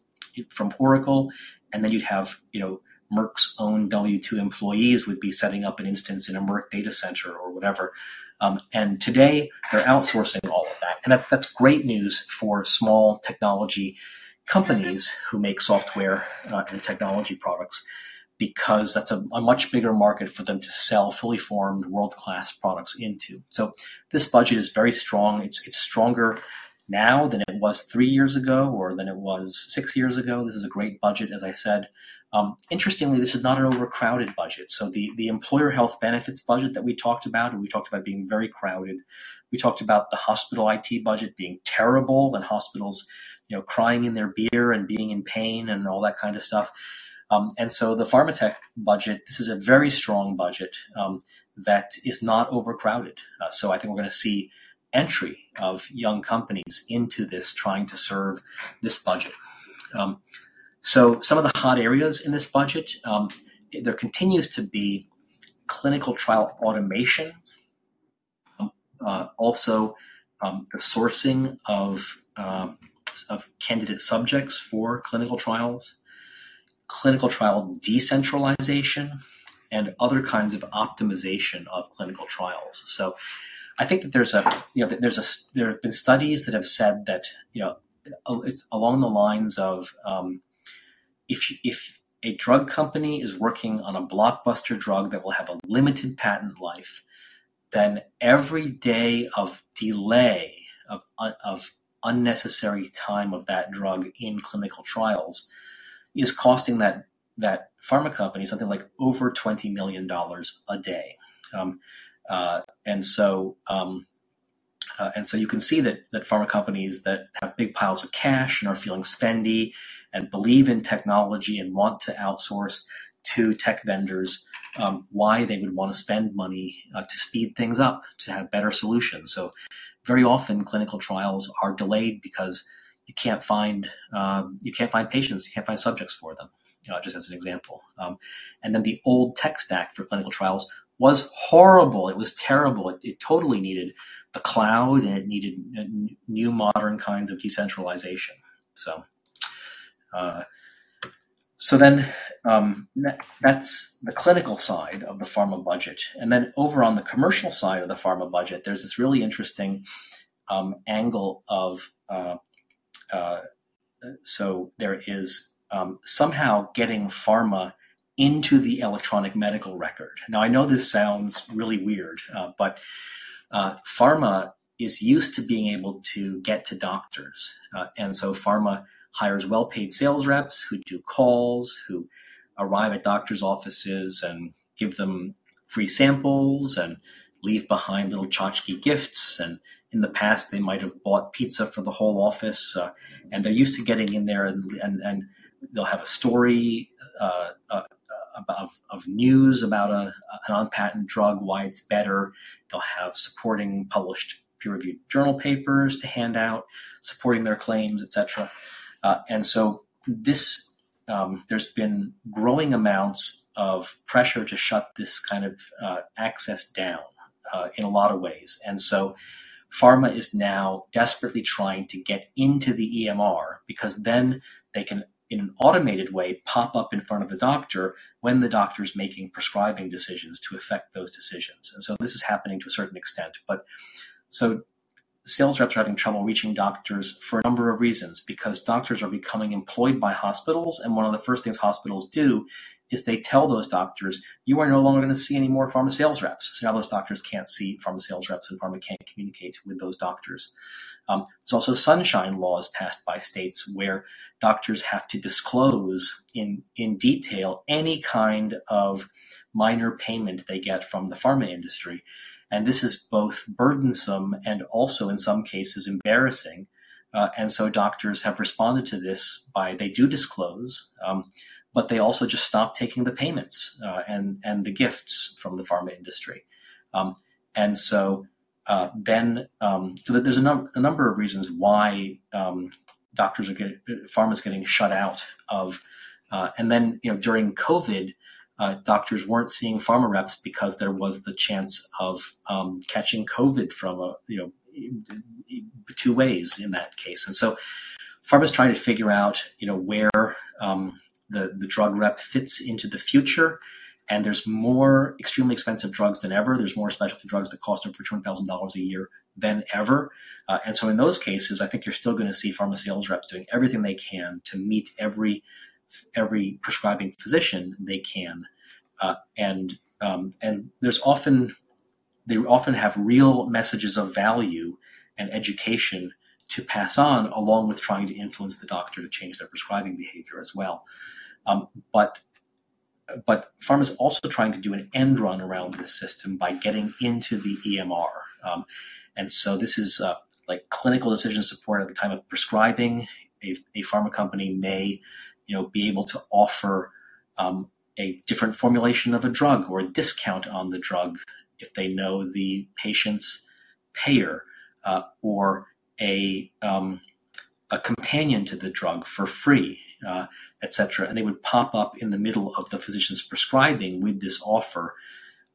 from Oracle, and then you'd have, you know, Merck's own W 2 employees would be setting up an instance in a Merck data center or whatever. Um, and today they're outsourcing all of that. And that's, that's great news for small technology companies who make software uh, and technology products because that's a, a, much bigger market for them to sell fully formed world class products into. So this budget is very strong. It's, it's stronger now than it was three years ago or than it was six years ago. This is a great budget, as I said. Um, interestingly, this is not an overcrowded budget. So the, the employer health benefits budget that we talked about, and we talked about being very crowded. We talked about the hospital IT budget being terrible and hospitals, you know, crying in their beer and being in pain and all that kind of stuff. Um, and so the pharma tech budget, this is a very strong budget um, that is not overcrowded. Uh, so I think we're going to see entry of young companies into this, trying to serve this budget. Um, so some of the hot areas in this budget, um, there continues to be clinical trial automation, um, uh, also um, the sourcing of, uh, of candidate subjects for clinical trials, clinical trial decentralization, and other kinds of optimization of clinical trials. So I think that there's a you know there's a there have been studies that have said that you know it's along the lines of um, if if a drug company is working on a blockbuster drug that will have a limited patent life, then every day of delay of of unnecessary time of that drug in clinical trials is costing that that pharma company something like over twenty million dollars a day, um, uh, and so um, uh, and so you can see that that pharma companies that have big piles of cash and are feeling spendy and believe in technology and want to outsource to tech vendors um, why they would want to spend money uh, to speed things up to have better solutions. So very often clinical trials are delayed because you can't find um, you can't find patients, you can't find subjects for them. Know, just as an example. Um, and then the old tech stack for clinical trials was horrible. It was terrible. It, it totally needed the cloud and it needed new modern kinds of decentralization. So uh, so then um, that's the clinical side of the pharma budget. And then over on the commercial side of the pharma budget, there's this really interesting um, angle of uh, uh, so there is um, somehow getting pharma into the electronic medical record. Now, I know this sounds really weird, uh, but uh, pharma is used to being able to get to doctors. Uh, and so pharma hires well paid sales reps who do calls, who arrive at doctors' offices and give them free samples and leave behind little tchotchke gifts. And in the past, they might have bought pizza for the whole office. Uh, and they're used to getting in there and, and, and they'll have a story uh, uh, of, of, news about a, an unpatented drug, why it's better. They'll have supporting published peer-reviewed journal papers to hand out, supporting their claims, etc. Uh, and so this um, there's been growing amounts of pressure to shut this kind of uh, access down uh, in a lot of ways. And so pharma is now desperately trying to get into the EMR because then they can in an automated way pop up in front of the doctor when the doctor's making prescribing decisions to affect those decisions. And so this is happening to a certain extent. But so sales reps are having trouble reaching doctors for a number of reasons because doctors are becoming employed by hospitals. And one of the first things hospitals do is they tell those doctors, you are no longer going to see any more pharma sales reps. So now those doctors can't see pharma sales reps and pharma can't communicate with those doctors. Um, there's also sunshine laws passed by states where doctors have to disclose in, in detail any kind of minor payment they get from the pharma industry. And this is both burdensome and also, in some cases, embarrassing. Uh, and so doctors have responded to this by they do disclose, um, but they also just stopped taking the payments uh, and and the gifts from the pharma industry. Um, and so uh, then, um, so that there's a, num- a, number of reasons why um, doctors are getting, pharma's getting shut out of. Uh, and then, you know, during COVID, uh, doctors weren't seeing pharma reps because there was the chance of um, catching COVID from a, you know, two ways in that case. And so pharma's trying to figure out, you know, where um, the, the drug rep fits into the future. And there's more extremely expensive drugs than ever. There's more specialty drugs that cost over $200,000 a year than ever. Uh, and so in those cases, I think you're still going to see pharma sales reps doing everything they can to meet every every prescribing physician they can, uh, and um, and there's often they often have real messages of value and education to pass on, along with trying to influence the doctor to change their prescribing behavior as well. Um, but but pharma is also trying to do an end run around this system by getting into the EMR. Um, and so this is uh, like clinical decision support at the time of prescribing. A, a pharma company may you know, be able to offer um, a different formulation of a drug or a discount on the drug if they know the patient's payer uh, or a um, a companion to the drug for free, uh, etc. And they would pop up in the middle of the physician's prescribing with this offer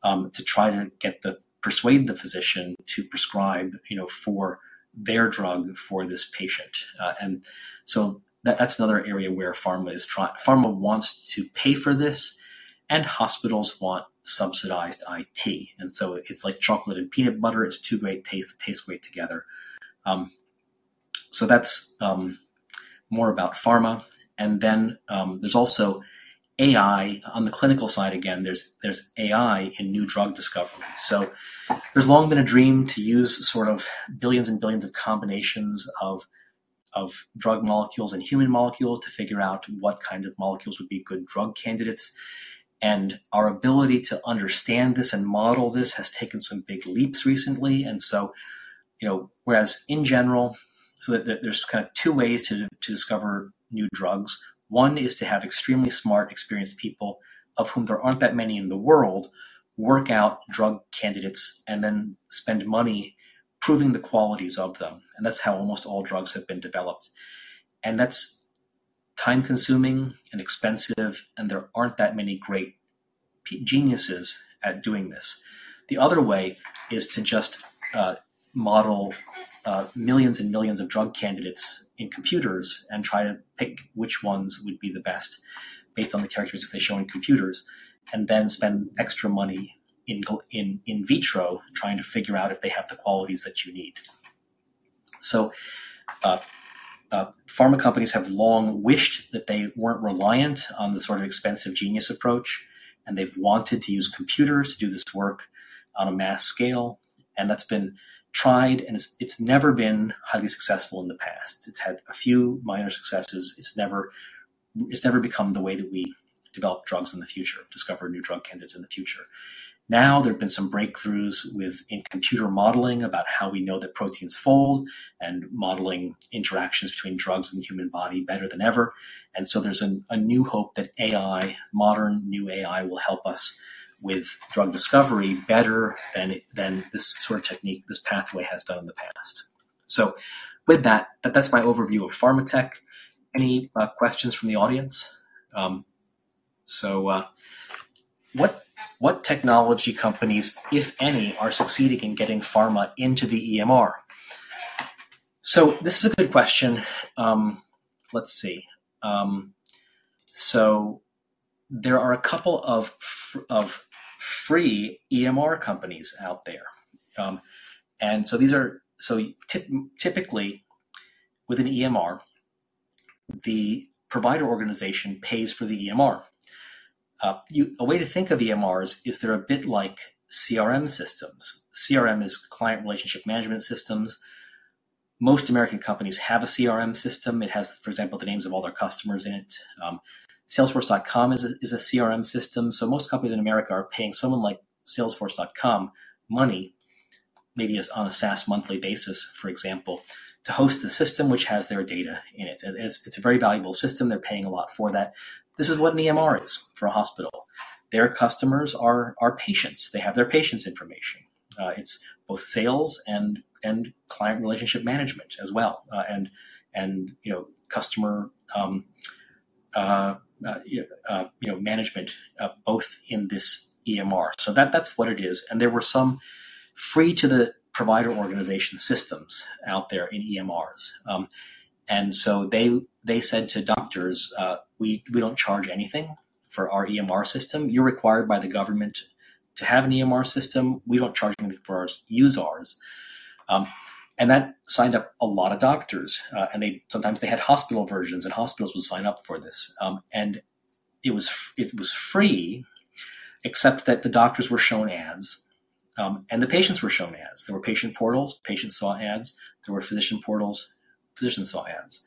um, to try to get the persuade the physician to prescribe, you know, for their drug for this patient. Uh, and so that, that's another area where pharma is trying. Pharma wants to pay for this, and hospitals want subsidized IT. And so it's like chocolate and peanut butter. It's two great tastes that taste great together. Um, so that's um, more about pharma. And then um, there's also AI on the clinical side. Again, there's there's AI in new drug discovery. So there's long been a dream to use sort of billions and billions of combinations of of drug molecules and human molecules to figure out what kind of molecules would be good drug candidates. And our ability to understand this and model this has taken some big leaps recently. And so, you know, whereas in general, so that there's kind of two ways to, to discover new drugs. One is to have extremely smart, experienced people, of whom there aren't that many in the world, work out drug candidates and then spend money proving the qualities of them. And that's how almost all drugs have been developed. And that's time consuming and expensive, and there aren't that many great geniuses at doing this. The other way is to just uh, model uh, millions and millions of drug candidates in computers and try to pick which ones would be the best based on the characteristics they show in computers, and then spend extra money in, in, in vitro trying to figure out if they have the qualities that you need. So, uh, uh, pharma companies have long wished that they weren't reliant on the sort of expensive genius approach, and they've wanted to use computers to do this work on a mass scale. And that's been tried, and it's, it's never been highly successful in the past. It's had a few minor successes. It's never it's never become the way that we develop drugs in the future, discover new drug candidates in the future. Now there have been some breakthroughs with in computer modeling about how we know that proteins fold and modeling interactions between drugs and the human body better than ever. And so there's a new hope that AI, modern new AI, will help us with drug discovery better than than this sort of technique, this pathway has done in the past. So, with that, that that's my overview of pharmatech. Any uh, questions from the audience? Um, so, uh, what what technology companies, if any, are succeeding in getting pharma into the EMR? So this is a good question. Um, let's see. Um, so there are a couple of of free EMR companies out there, um, and so these are so typically with an EMR, the provider organization pays for the EMR. Uh, you, a way to think of EMRs is they're a bit like CRM systems. CRM is client relationship management systems. Most American companies have a CRM system. It has, for example, the names of all their customers in it. Um, Salesforce.com is a, is a CRM system. So most companies in America are paying someone like Salesforce.com money, maybe on a SaaS monthly basis, for example, to host the system which has their data in it. It's, it's a very valuable system. They're paying a lot for that. This is what an EMR is for a hospital. Their customers are, are patients. They have their patients' information. Uh, it's both sales and and client relationship management as well, uh, and and you know customer um, you know management uh, both in this EMR. So that that's what it is. And there were some free to the provider organization systems out there in EMRs. Um, and so they they said to doctors, uh, we we don't charge anything for our EMR system. You're required by the government to have an EMR system. We don't charge anything for ours. Use ours. Um, and that signed up a lot of doctors, uh, and they sometimes they had hospital versions, and hospitals would sign up for this. Um, and it was it was free, except that the doctors were shown ads, um, and the patients were shown ads. There were patient portals, patients saw ads. There were physician portals, physicians saw ads,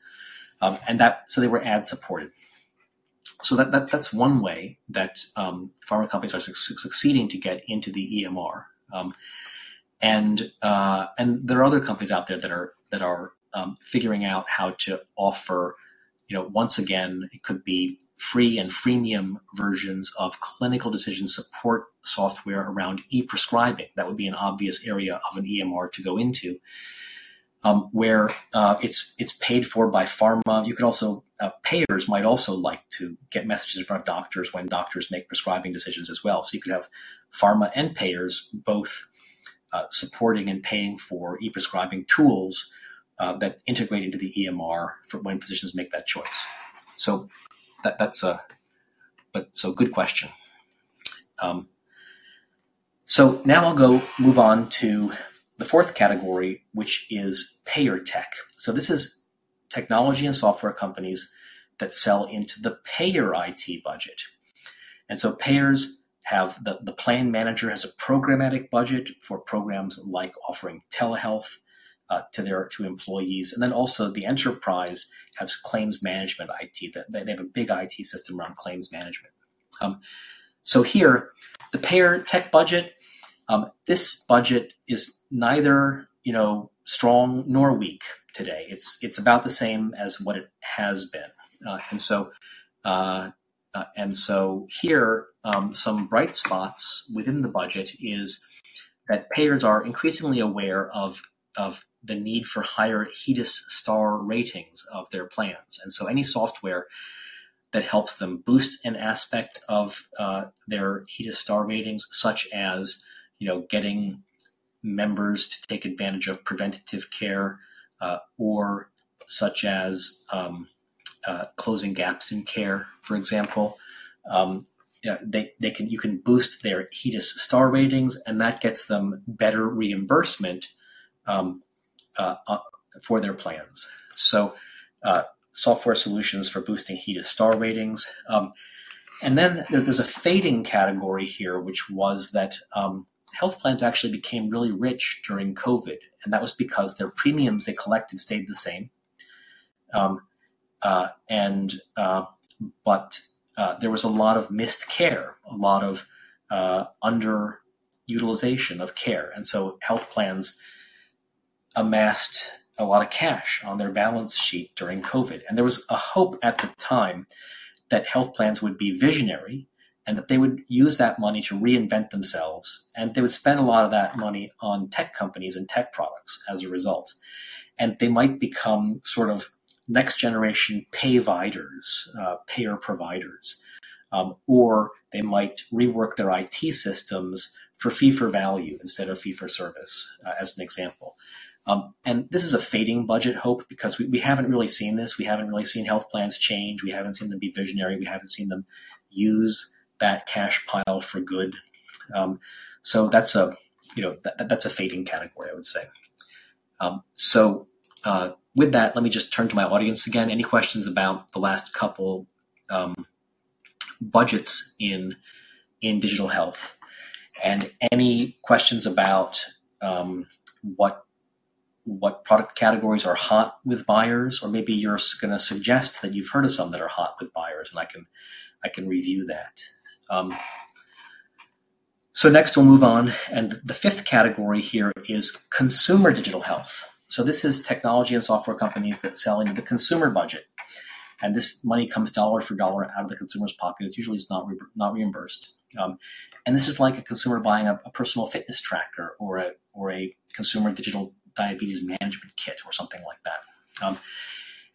um, and that so they were ad supported. So that, that that's one way that um, pharma companies are su- succeeding to get into the EMR, um, and uh, and there are other companies out there that are that are um, figuring out how to offer you know, once again, it could be free and freemium versions of clinical decision support software around e-prescribing. That would be an obvious area of an EMR to go into, um, where uh, it's it's paid for by pharma. You could also uh, payers might also like to get messages in front of doctors when doctors make prescribing decisions as well. So you could have pharma and payers both uh, supporting and paying for e-prescribing tools uh, that integrate into the EMR for when physicians make that choice. So that, that's a but so good question. Um, so now I'll go move on to the fourth category, which is payer tech. So this is technology and software companies that sell into the payer IT budget. And so payers have the, the plan manager has a programmatic budget for programs like offering telehealth, uh, to their to employees, and then also the enterprise has claims management IT. That they have a big IT system around claims management. Um, so here, the payer tech budget. Um, this budget is neither you know strong nor weak today. It's it's about the same as what it has been, uh, and so. Uh, uh, and so here, um, some bright spots within the budget is that payers are increasingly aware of of the need for higher HEDIS star ratings of their plans. And so any software that helps them boost an aspect of uh, their HEDIS star ratings, such as you know getting members to take advantage of preventative care, uh, or such as um, uh, closing gaps in care, for example. Um, yeah, they, they can you can boost their HEDIS star ratings, and that gets them better reimbursement um, uh, uh, for their plans. So, uh, software solutions for boosting HEDIS star ratings. Um, and then there's a fading category here, which was that um, health plans actually became really rich during COVID, and that was because their premiums they collected stayed the same. Um, uh, and uh, but uh, there was a lot of missed care, a lot of uh, underutilization of care, and so health plans amassed a lot of cash on their balance sheet during COVID. And there was a hope at the time that health plans would be visionary and that they would use that money to reinvent themselves. And they would spend a lot of that money on tech companies and tech products as a result. And they might become sort of next generation payviders, uh, payer providers. Um, or they might rework their IT systems for fee for value instead of fee for service, uh, as an example. Um, and this is a fading budget hope because we, we haven't really seen this. We haven't really seen health plans change. We haven't seen them be visionary. We haven't seen them use that cash pile for good. Um, so that's a you know that, that's a fading category, I would say. Um, so uh, with that, let me just turn to my audience again. Any questions about the last couple um, budgets in in digital health, and any questions about um, what what product categories are hot with buyers, or maybe you're going to suggest that you've heard of some that are hot with buyers, and I can I can review that. Um, so next we'll move on, and the fifth category here is consumer digital health. So this is technology and software companies that sell into the consumer budget, and this money comes dollar for dollar out of the consumer's pocket. It's usually it's not re- not reimbursed, um, and this is like a consumer buying a, a, personal fitness tracker or a or a consumer digital diabetes management kit or something like that. Um,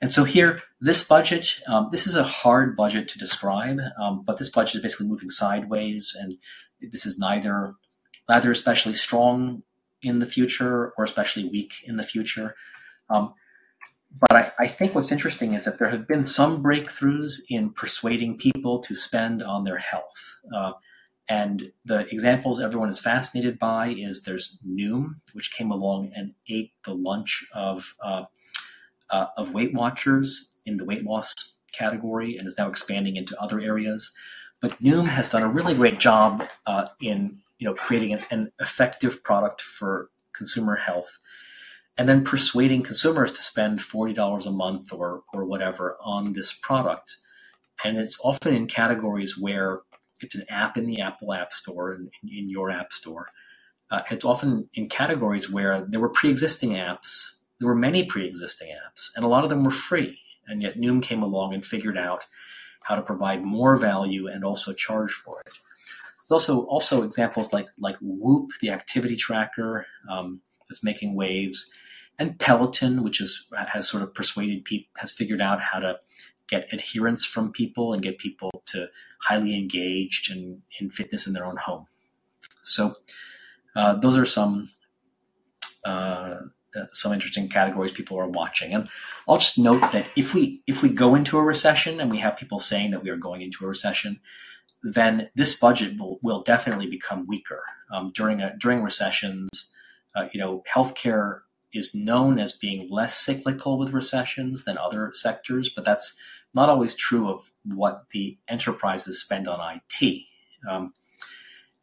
and so here, this budget, um, this is a hard budget to describe, um, but this budget is basically moving sideways, and this is neither neither especially strong in the future or especially weak in the future. Um, but I, I, think what's interesting is that there have been some breakthroughs in persuading people to spend on their health. Uh, and the examples everyone is fascinated by is there's Noom, which came along and ate the lunch of uh, uh, of Weight Watchers in the weight loss category and is now expanding into other areas. But Noom has done a really great job uh, in you know creating an, an, effective product for consumer health, and then persuading consumers to spend forty dollars a month or or whatever on this product. And it's often in categories where it's an app in the Apple App Store and in, in your App Store. Uh, it's often in categories where there were pre-existing apps there were many pre-existing apps, and a lot of them were free. And yet Noom came along and figured out how to provide more value and also charge for it. Also also examples like like Whoop, the activity tracker um, that's making waves, and Peloton, which is has sort of persuaded people, has figured out how to get adherence from people and get people to highly engaged in, in fitness in their own home. So uh, those are some uh, uh, some interesting categories people are watching. And I'll just note that if we if we go into a recession and we have people saying that we are going into a recession, then this budget will, will definitely become weaker um, during a, during recessions. Uh, you know, healthcare is known as being less cyclical with recessions than other sectors, but that's not always true of what the enterprises spend on IT. Um,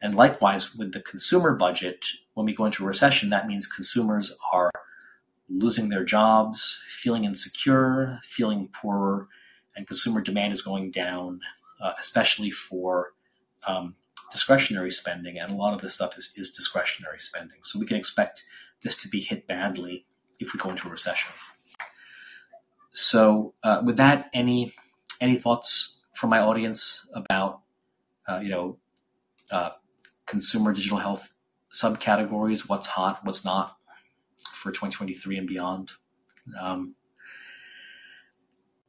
and likewise, with the consumer budget, when we go into a recession, that means consumers are losing their jobs, feeling insecure, feeling poorer, and consumer demand is going down, uh, especially for um, discretionary spending. And a lot of this stuff is, is discretionary spending. So we can expect this to be hit badly if we go into a recession. So, uh, with that, any any thoughts from my audience about uh, you know uh, consumer digital health subcategories, what's hot, what's not for 2023 and beyond. Um,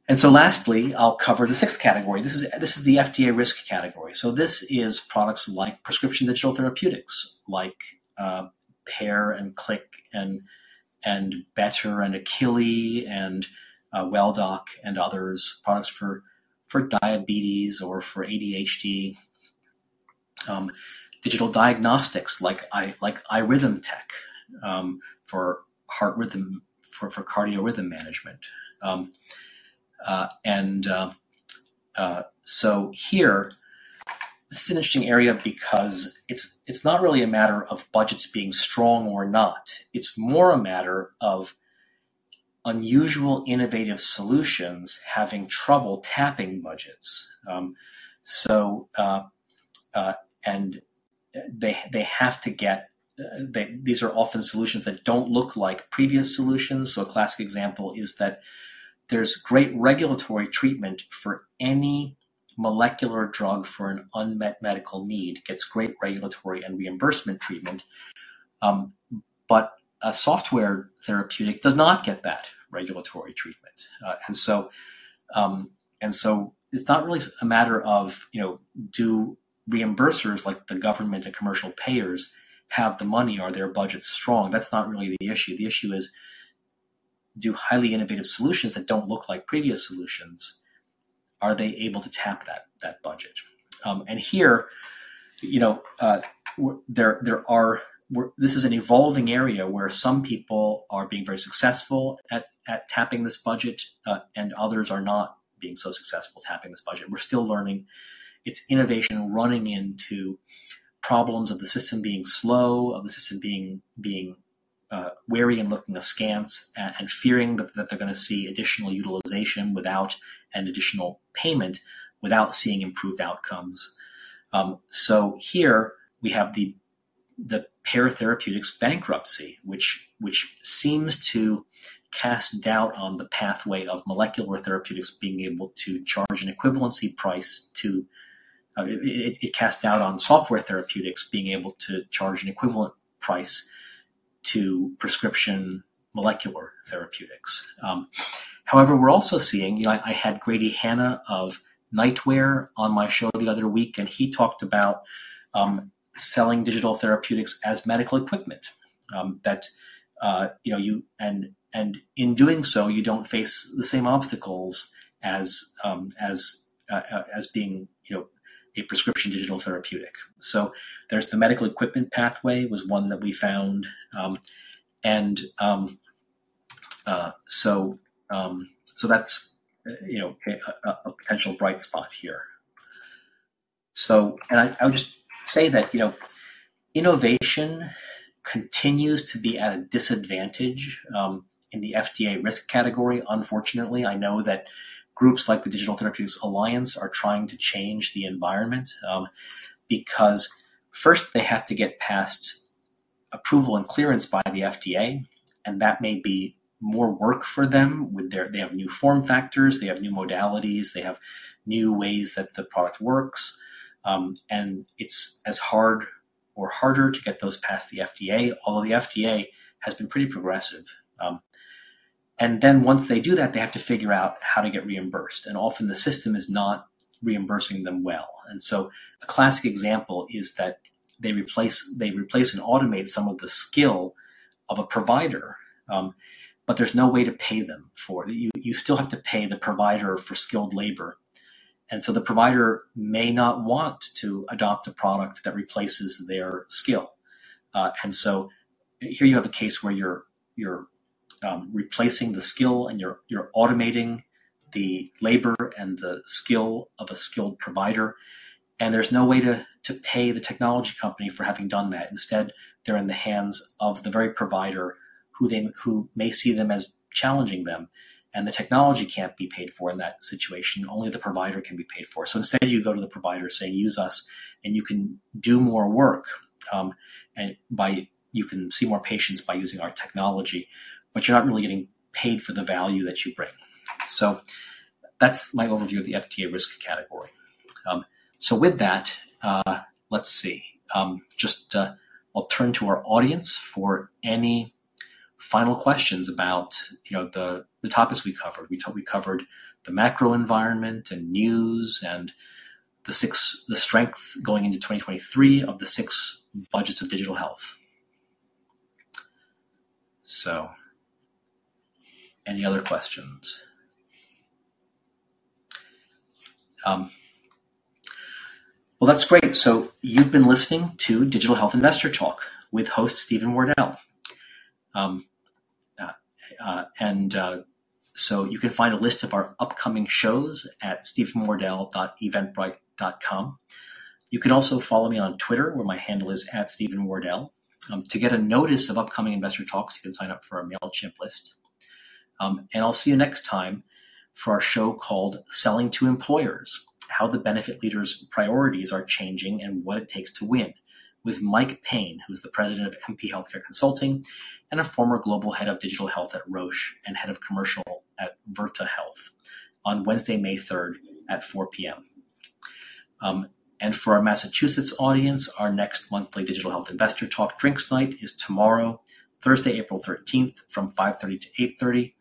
and so lastly, I'll cover the sixth category. This is this is the FDA risk category. So this is products like prescription digital therapeutics, like uh, Pear and Click and and Better and Akili and uh, WellDoc and others. Products for for diabetes or for ADHD. Um, digital diagnostics like I like iRhythm Tech um, for heart rhythm for, for cardio rhythm management. Um, and uh, uh, so here, this is an interesting area because it's it's not really a matter of budgets being strong or not. It's more a matter of unusual, innovative solutions having trouble tapping budgets. Um, so uh, uh, and they they have to get uh, they, these are often solutions that don't look like previous solutions. So a classic example is that there's great regulatory treatment for any molecular drug for an unmet medical need gets great regulatory and reimbursement treatment, um, but a software therapeutic does not get that regulatory treatment, uh, and so um, and so it's not really a matter of you know do reimbursers like the government and commercial payers have the money? Are their budgets strong? That's not really the issue. The issue is do highly innovative solutions that don't look like previous solutions, are they able to tap that that budget? Um, and here, you know, uh, there there are this is an evolving area where some people are being very successful at at tapping this budget, uh, and others are not being so successful tapping this budget. We're still learning. It's innovation running into problems of the system being slow, of the system being being uh, wary and looking askance, and, and fearing that, that they're going to see additional utilization without an additional payment, without seeing improved outcomes. Um, so here we have the the Pear Therapeutics bankruptcy, which which seems to cast doubt on the pathway of molecular therapeutics being able to charge an equivalency price to uh, it, it cast doubt on software therapeutics being able to charge an equivalent price to prescription molecular therapeutics. Um, however, we're also seeing, you know, I, I, had Grady Hannah of NightWare on my show the other week, and he talked about um, selling digital therapeutics as medical equipment. Um, that uh, you know you and and in doing so, you don't face the same obstacles as um, as uh, uh, as being you know a prescription digital therapeutic. So there's the medical equipment pathway was one that we found, um, and um, uh, so um, so that's you know a, a, potential bright spot here. So and I, I would just say that you know innovation continues to be at a disadvantage um, in the FDA risk category. Unfortunately, I know that groups like the Digital Therapeutics Alliance are trying to change the environment um, because first they have to get past approval and clearance by the FDA, and that may be more work for them with their they have new form factors they have new modalities they have new ways that the product works um, and it's as hard or harder to get those past the fda although the fda has been pretty progressive. Um, and then once they do that they have to figure out how to get reimbursed and often the system is not reimbursing them well and so a classic example is that they replace they replace and automate some of the skill of a provider um, but there's no way to pay them for it. You, you still have to pay the provider for skilled labor. And so the provider may not want to adopt a product that replaces their skill. Uh, and so here you have a case where you're, you're um, replacing the skill and you're, you're automating the labor and the skill of a skilled provider. And there's no way to, to pay the technology company for having done that. Instead, they're in the hands of the very provider who they who may see them as challenging them and the technology can't be paid for in that situation only the provider can be paid for so instead you go to the provider saying use us and you can do more work um, and by you can see more patients by using our technology but you're not really getting paid for the value that you bring so that's my overview of the FDA risk category um, so with that uh, let's see um, just uh, i'll turn to our audience for any final questions about you know the the topics we covered. We, t- we covered the macro environment and news and the six the strength going into 2023 of the six budgets of digital health. So, any other questions? Um, well, that's great. So you've been listening to Digital Health Investor Talk with host Stephen Wardell. Um, uh, uh, and uh, so you can find a list of our upcoming shows at stephenwardell.eventbrite.com. You can also follow me on Twitter, where my handle is at Stephen Wardell. Um, to get a notice of upcoming investor talks, you can sign up for our MailChimp list. Um, and I'll see you next time for our show called Selling to Employers How the Benefit Leader's Priorities Are Changing and What It Takes to Win with Mike Payne, who's the president of MP Healthcare Consulting and a former global head of digital health at Roche and head of commercial at Virta Health on Wednesday, May 3rd at 4 p.m. Um, and for our Massachusetts audience, our next monthly Digital Health Investor Talk Drinks Night is tomorrow, Thursday, April 13th from 5.30 to 8.30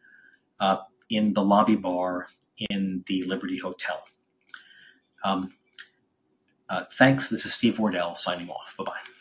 uh, in the lobby bar in the Liberty Hotel. Um, uh, thanks. This is Steve Wardell signing off. Bye bye.